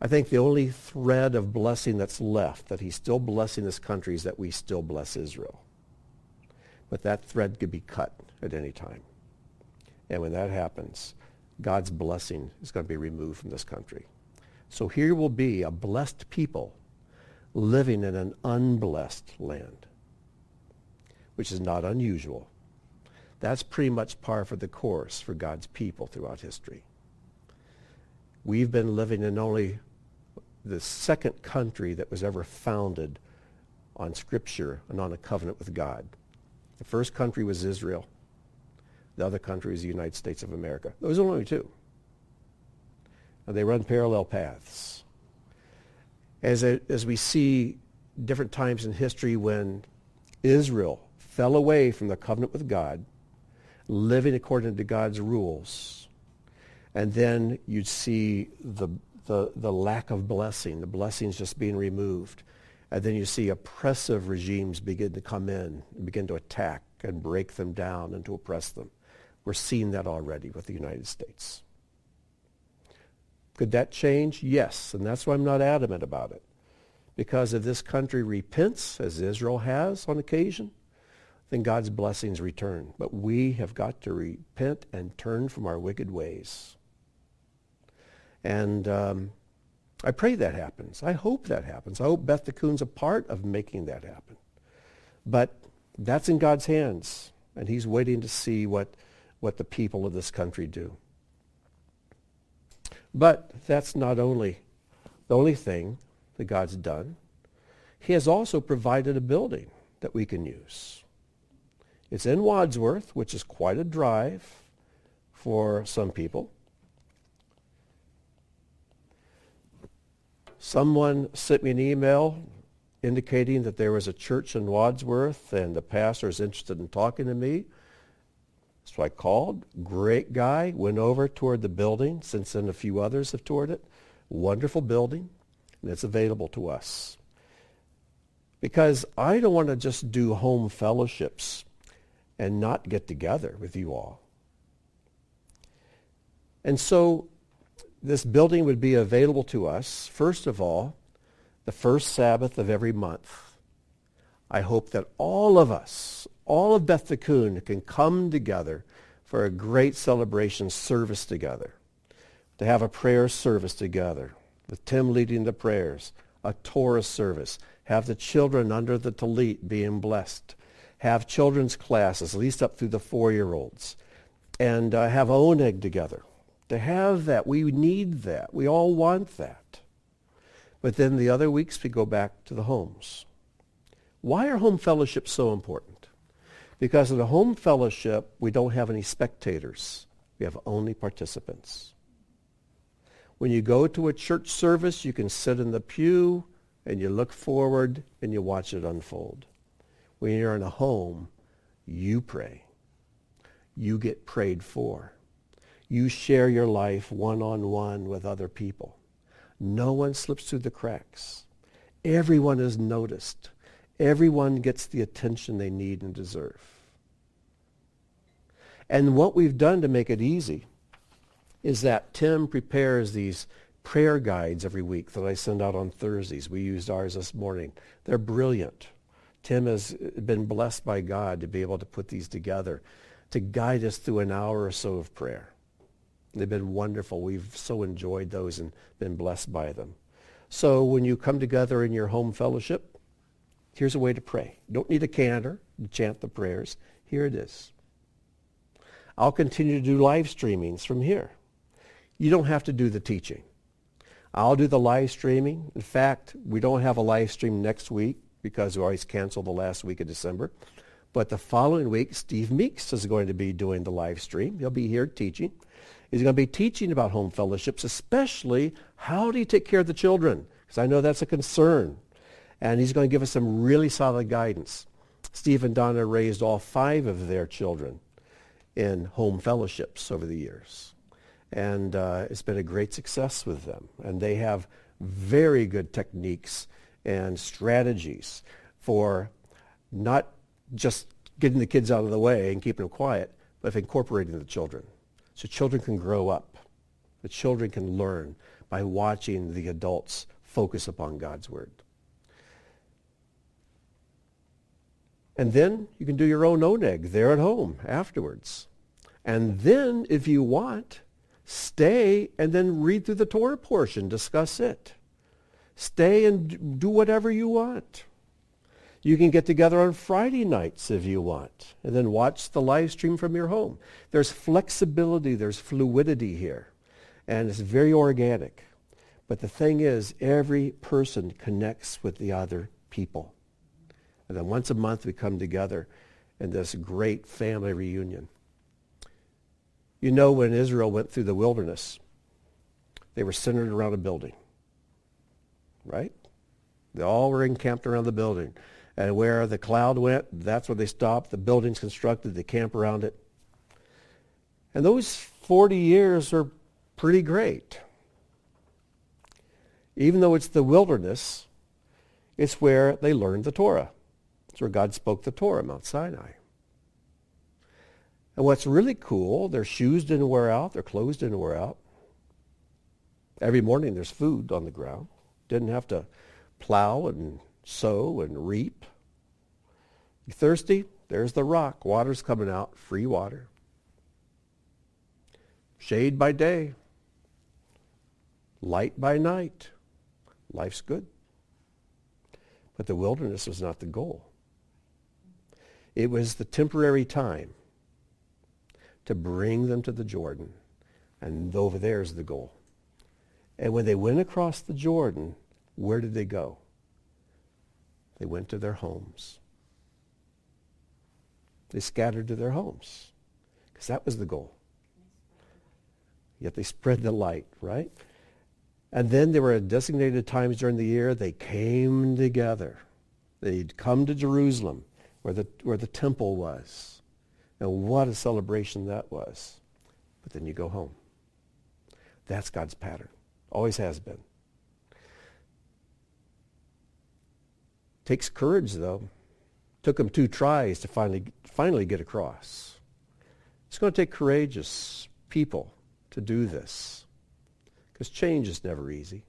[SPEAKER 1] I think the only thread of blessing that's left, that he's still blessing this country, is that we still bless Israel. But that thread could be cut at any time. And when that happens, God's blessing is going to be removed from this country. So here will be a blessed people living in an unblessed land which is not unusual. That's pretty much par for the course for God's people throughout history. We've been living in only the second country that was ever founded on Scripture and on a covenant with God. The first country was Israel. The other country is the United States of America. Those are only two. And they run parallel paths. As, a, as we see different times in history when Israel fell away from the covenant with God, living according to God's rules, and then you'd see the, the, the lack of blessing, the blessings just being removed. And then you see oppressive regimes begin to come in and begin to attack and break them down and to oppress them. We're seeing that already with the United States. Could that change? Yes, and that's why I'm not adamant about it. Because if this country repents, as Israel has on occasion, then God's blessings return. But we have got to repent and turn from our wicked ways. And um, I pray that happens. I hope that happens. I hope Beth Tikkun's a part of making that happen. But that's in God's hands, and he's waiting to see what, what the people of this country do. But that's not only the only thing that God's done. He has also provided a building that we can use. It's in Wadsworth, which is quite a drive for some people. Someone sent me an email indicating that there was a church in Wadsworth and the pastor is interested in talking to me. So I called. Great guy. Went over, toured the building. Since then, a few others have toured it. Wonderful building. And it's available to us. Because I don't want to just do home fellowships and not get together with you all. And so this building would be available to us, first of all, the first Sabbath of every month. I hope that all of us, all of Beth Tikkun, can come together for a great celebration service together, to have a prayer service together, with Tim leading the prayers, a Torah service, have the children under the talit being blessed, have children's classes, at least up through the four-year-olds, and uh, have egg together to have that. We need that. We all want that. But then the other weeks we go back to the homes. Why are home fellowships so important? Because in a home fellowship, we don't have any spectators. We have only participants. When you go to a church service, you can sit in the pew and you look forward and you watch it unfold. When you're in a home, you pray. You get prayed for you share your life one-on-one with other people. No one slips through the cracks. Everyone is noticed. Everyone gets the attention they need and deserve. And what we've done to make it easy is that Tim prepares these prayer guides every week that I send out on Thursdays. We used ours this morning. They're brilliant. Tim has been blessed by God to be able to put these together to guide us through an hour or so of prayer. They've been wonderful. We've so enjoyed those and been blessed by them. So when you come together in your home fellowship, here's a way to pray. You don't need a cantor to chant the prayers. Here it is. I'll continue to do live streamings from here. You don't have to do the teaching. I'll do the live streaming. In fact, we don't have a live stream next week because we always cancel the last week of December. But the following week, Steve Meeks is going to be doing the live stream. He'll be here teaching. He's going to be teaching about home fellowships, especially how do you take care of the children? Because I know that's a concern. And he's going to give us some really solid guidance. Steve and Donna raised all five of their children in home fellowships over the years. And uh, it's been a great success with them. And they have very good techniques and strategies for not just getting the kids out of the way and keeping them quiet, but incorporating the children so children can grow up. The children can learn by watching the adults focus upon God's word. And then you can do your own oneg there at home afterwards. And then, if you want, stay and then read through the Torah portion, discuss it. Stay and do whatever you want. You can get together on Friday nights if you want, and then watch the live stream from your home. There's flexibility, there's fluidity here, and it's very organic. But the thing is, every person connects with the other people. And then once a month we come together in this great family reunion. You know, when Israel went through the wilderness, they were centered around a building, right? They all were encamped around the building. And where the cloud went, that's where they stopped. The building's constructed. They camp around it. And those 40 years are pretty great. Even though it's the wilderness, it's where they learned the Torah. It's where God spoke the Torah, Mount Sinai. And what's really cool, their shoes didn't wear out, their clothes didn't wear out. Every morning there's food on the ground. Didn't have to plow and sow and reap. You thirsty? There's the rock. Water's coming out, free water. Shade by day, light by night. Life's good. But the wilderness was not the goal. It was the temporary time to bring them to the Jordan. And over there is the goal. And when they went across the Jordan, where did they go? They went to their homes. They scattered to their homes because that was the goal. Yet they spread the light, right? And then there were designated times during the year they came together. They'd come to Jerusalem where the, where the temple was. And what a celebration that was. But then you go home. That's God's pattern. Always has been. Takes courage, though. Took him two tries to finally, finally get across. It's going to take courageous people to do this because change is never easy.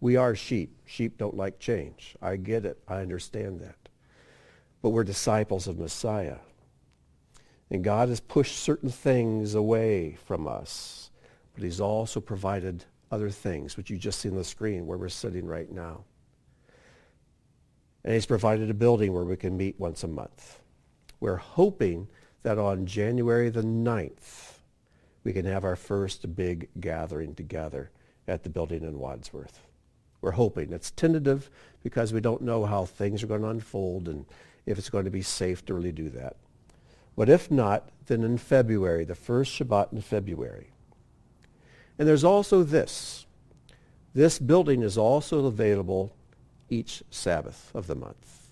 [SPEAKER 1] We are sheep. Sheep don't like change. I get it. I understand that. But we're disciples of Messiah. And God has pushed certain things away from us, but he's also provided other things, which you just see on the screen where we're sitting right now. And he's provided a building where we can meet once a month. We're hoping that on January the 9th, we can have our first big gathering together at the building in Wadsworth. We're hoping. It's tentative because we don't know how things are going to unfold and if it's going to be safe to really do that. But if not, then in February, the first Shabbat in February. And there's also this. This building is also available each Sabbath of the month.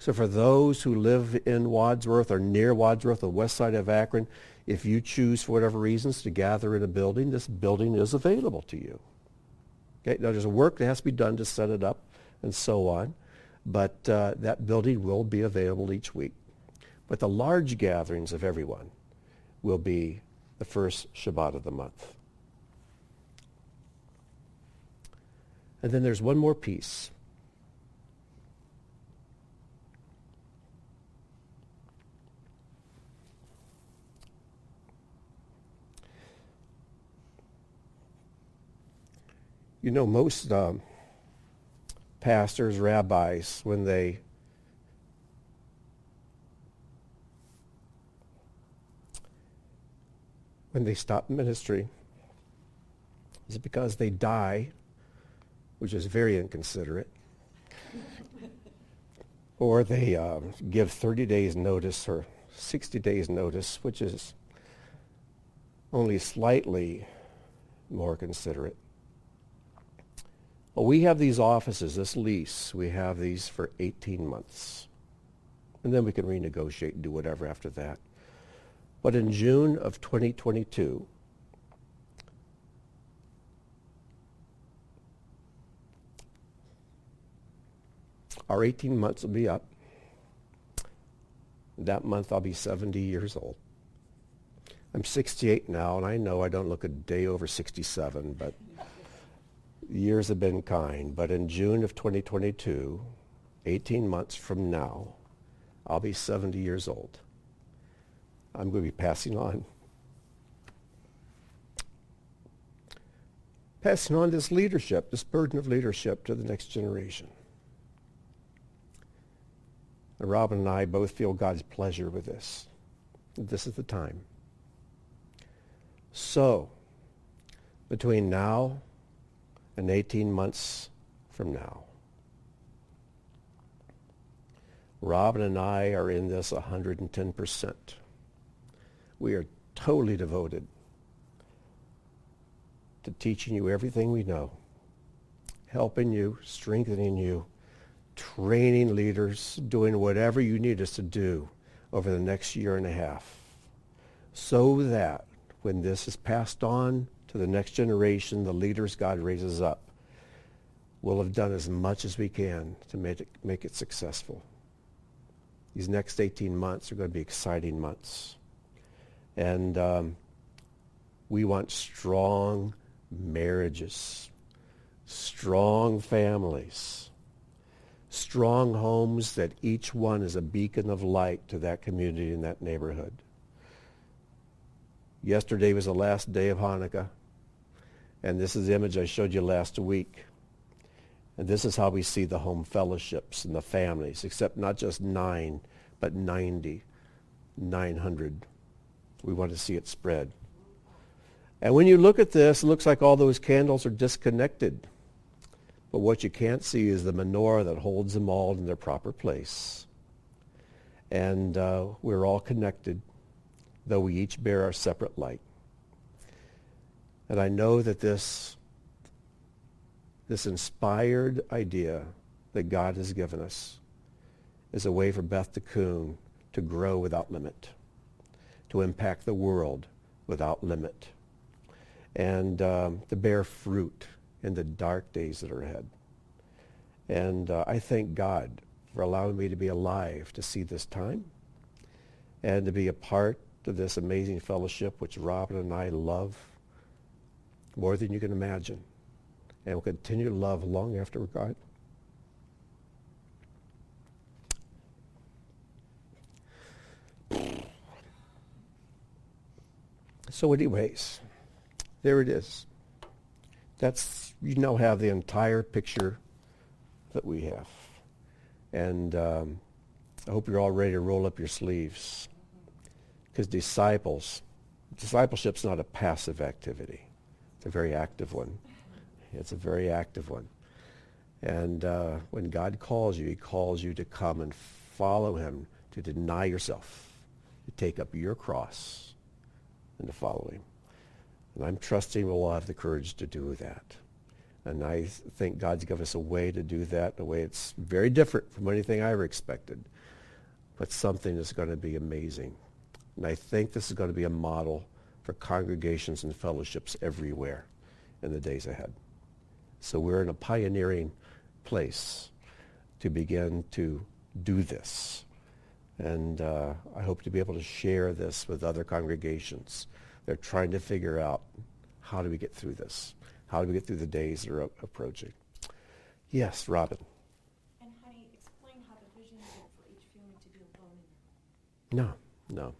[SPEAKER 1] So for those who live in Wadsworth or near Wadsworth, the west side of Akron, if you choose for whatever reasons to gather in a building, this building is available to you. Okay, now there's work that has to be done to set it up and so on, but uh, that building will be available each week. But the large gatherings of everyone will be the first Shabbat of the month. And then there's one more piece. You know, most um, pastors, rabbis, when they when they stop ministry, is it because they die, which is very inconsiderate, or they um, give 30 days notice or 60 days notice, which is only slightly more considerate. Well, we have these offices, this lease, we have these for 18 months. And then we can renegotiate and do whatever after that. But in June of 2022, our 18 months will be up. That month I'll be 70 years old. I'm 68 now, and I know I don't look a day over 67, but years have been kind, but in June of 2022, 18 months from now, I'll be 70 years old. I'm going to be passing on. Passing on this leadership, this burden of leadership to the next generation. Robin and I both feel God's pleasure with this. This is the time. So, between now and 18 months from now. Robin and I are in this 110%. We are totally devoted to teaching you everything we know, helping you, strengthening you, training leaders, doing whatever you need us to do over the next year and a half so that when this is passed on to the next generation, the leaders God raises up, we'll have done as much as we can to make it, make it successful. These next 18 months are going to be exciting months. And um, we want strong marriages, strong families, strong homes that each one is a beacon of light to that community and that neighborhood. Yesterday was the last day of Hanukkah, and this is the image I showed you last week. And this is how we see the home fellowships and the families, except not just nine, but 90, 900. We want to see it spread. And when you look at this, it looks like all those candles are disconnected. But what you can't see is the menorah that holds them all in their proper place. And uh, we're all connected, though we each bear our separate light. And I know that this, this inspired idea that God has given us is a way for Beth Tikkun to grow without limit, to impact the world without limit, and um, to bear fruit in the dark days that are ahead. And uh, I thank God for allowing me to be alive to see this time and to be a part of this amazing fellowship which Robin and I love more than you can imagine and will continue to love long after God. So anyways, there it is. That's, you now have the entire picture that we have. And um, I hope you're all ready to roll up your sleeves. Because disciples, discipleship's not a passive activity. It's a very active one. It's a very active one. And uh, when God calls you, he calls you to come and follow him, to deny yourself, to take up your cross, and to follow him. And I'm trusting we'll have the courage to do that. And I think God's given us a way to do that in a way it's very different from anything I ever expected, but something that's going to be amazing. And I think this is going to be a model for congregations and fellowships everywhere in the days ahead. So we're in a pioneering place to begin to do this. And uh, I hope to be able to share this with other congregations. They're trying to figure out how do we get through this? How do we get through the days that are approaching? Yes, Robin.
[SPEAKER 2] And honey, explain how the vision is for each family to be alone in their home.
[SPEAKER 1] No, no.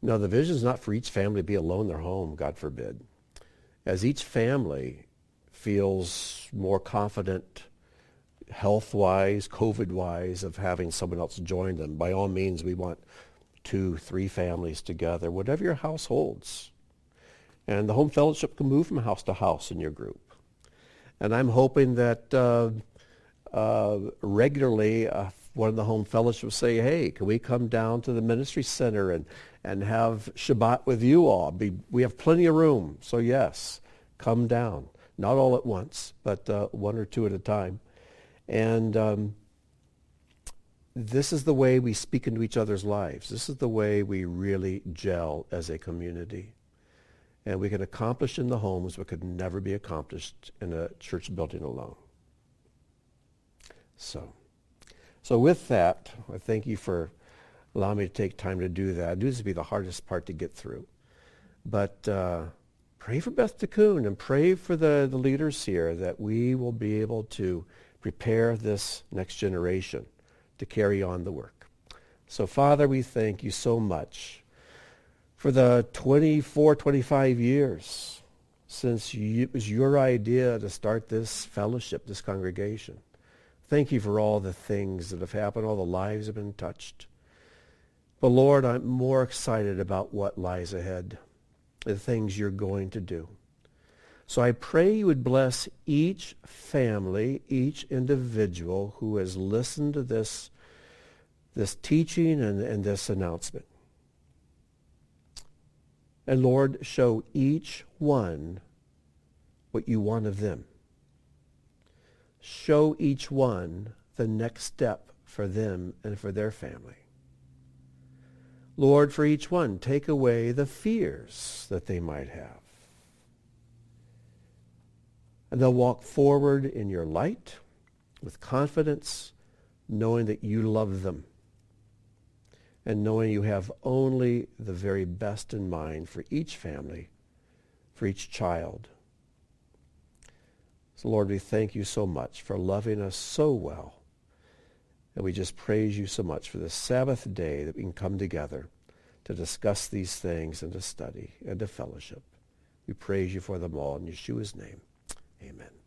[SPEAKER 1] No, the vision is not for each family to be alone in their home, God forbid. As each family feels more confident health-wise, COVID-wise, of having someone else join them, by all means, we want two, three families together, whatever your house holds. And the home fellowship can move from house to house in your group. And I'm hoping that uh, uh, regularly uh, one of the home fellowships say, hey, can we come down to the ministry center and, and have Shabbat with you all? Be, we have plenty of room. So yes, come down. Not all at once, but uh, one or two at a time. And um, this is the way we speak into each other's lives. This is the way we really gel as a community. And we can accomplish in the homes what could never be accomplished in a church building alone. So, so with that, I thank you for allowing me to take time to do that. I knew this would be the hardest part to get through. But uh, pray for Beth Tikkun and pray for the, the leaders here that we will be able to prepare this next generation to carry on the work. So Father, we thank you so much for the 24, 25 years since you, it was your idea to start this fellowship, this congregation. Thank you for all the things that have happened, all the lives have been touched. But Lord, I'm more excited about what lies ahead, the things you're going to do. So I pray you would bless each family, each individual who has listened to this this teaching and, and this announcement. And Lord, show each one what you want of them. Show each one the next step for them and for their family. Lord, for each one, take away the fears that they might have. And they'll walk forward in your light with confidence, knowing that you love them and knowing you have only the very best in mind for each family, for each child. So, Lord, we thank you so much for loving us so well. And we just praise you so much for this Sabbath day that we can come together to discuss these things and to study and to fellowship. We praise you for them all in Yeshua's name. Amen.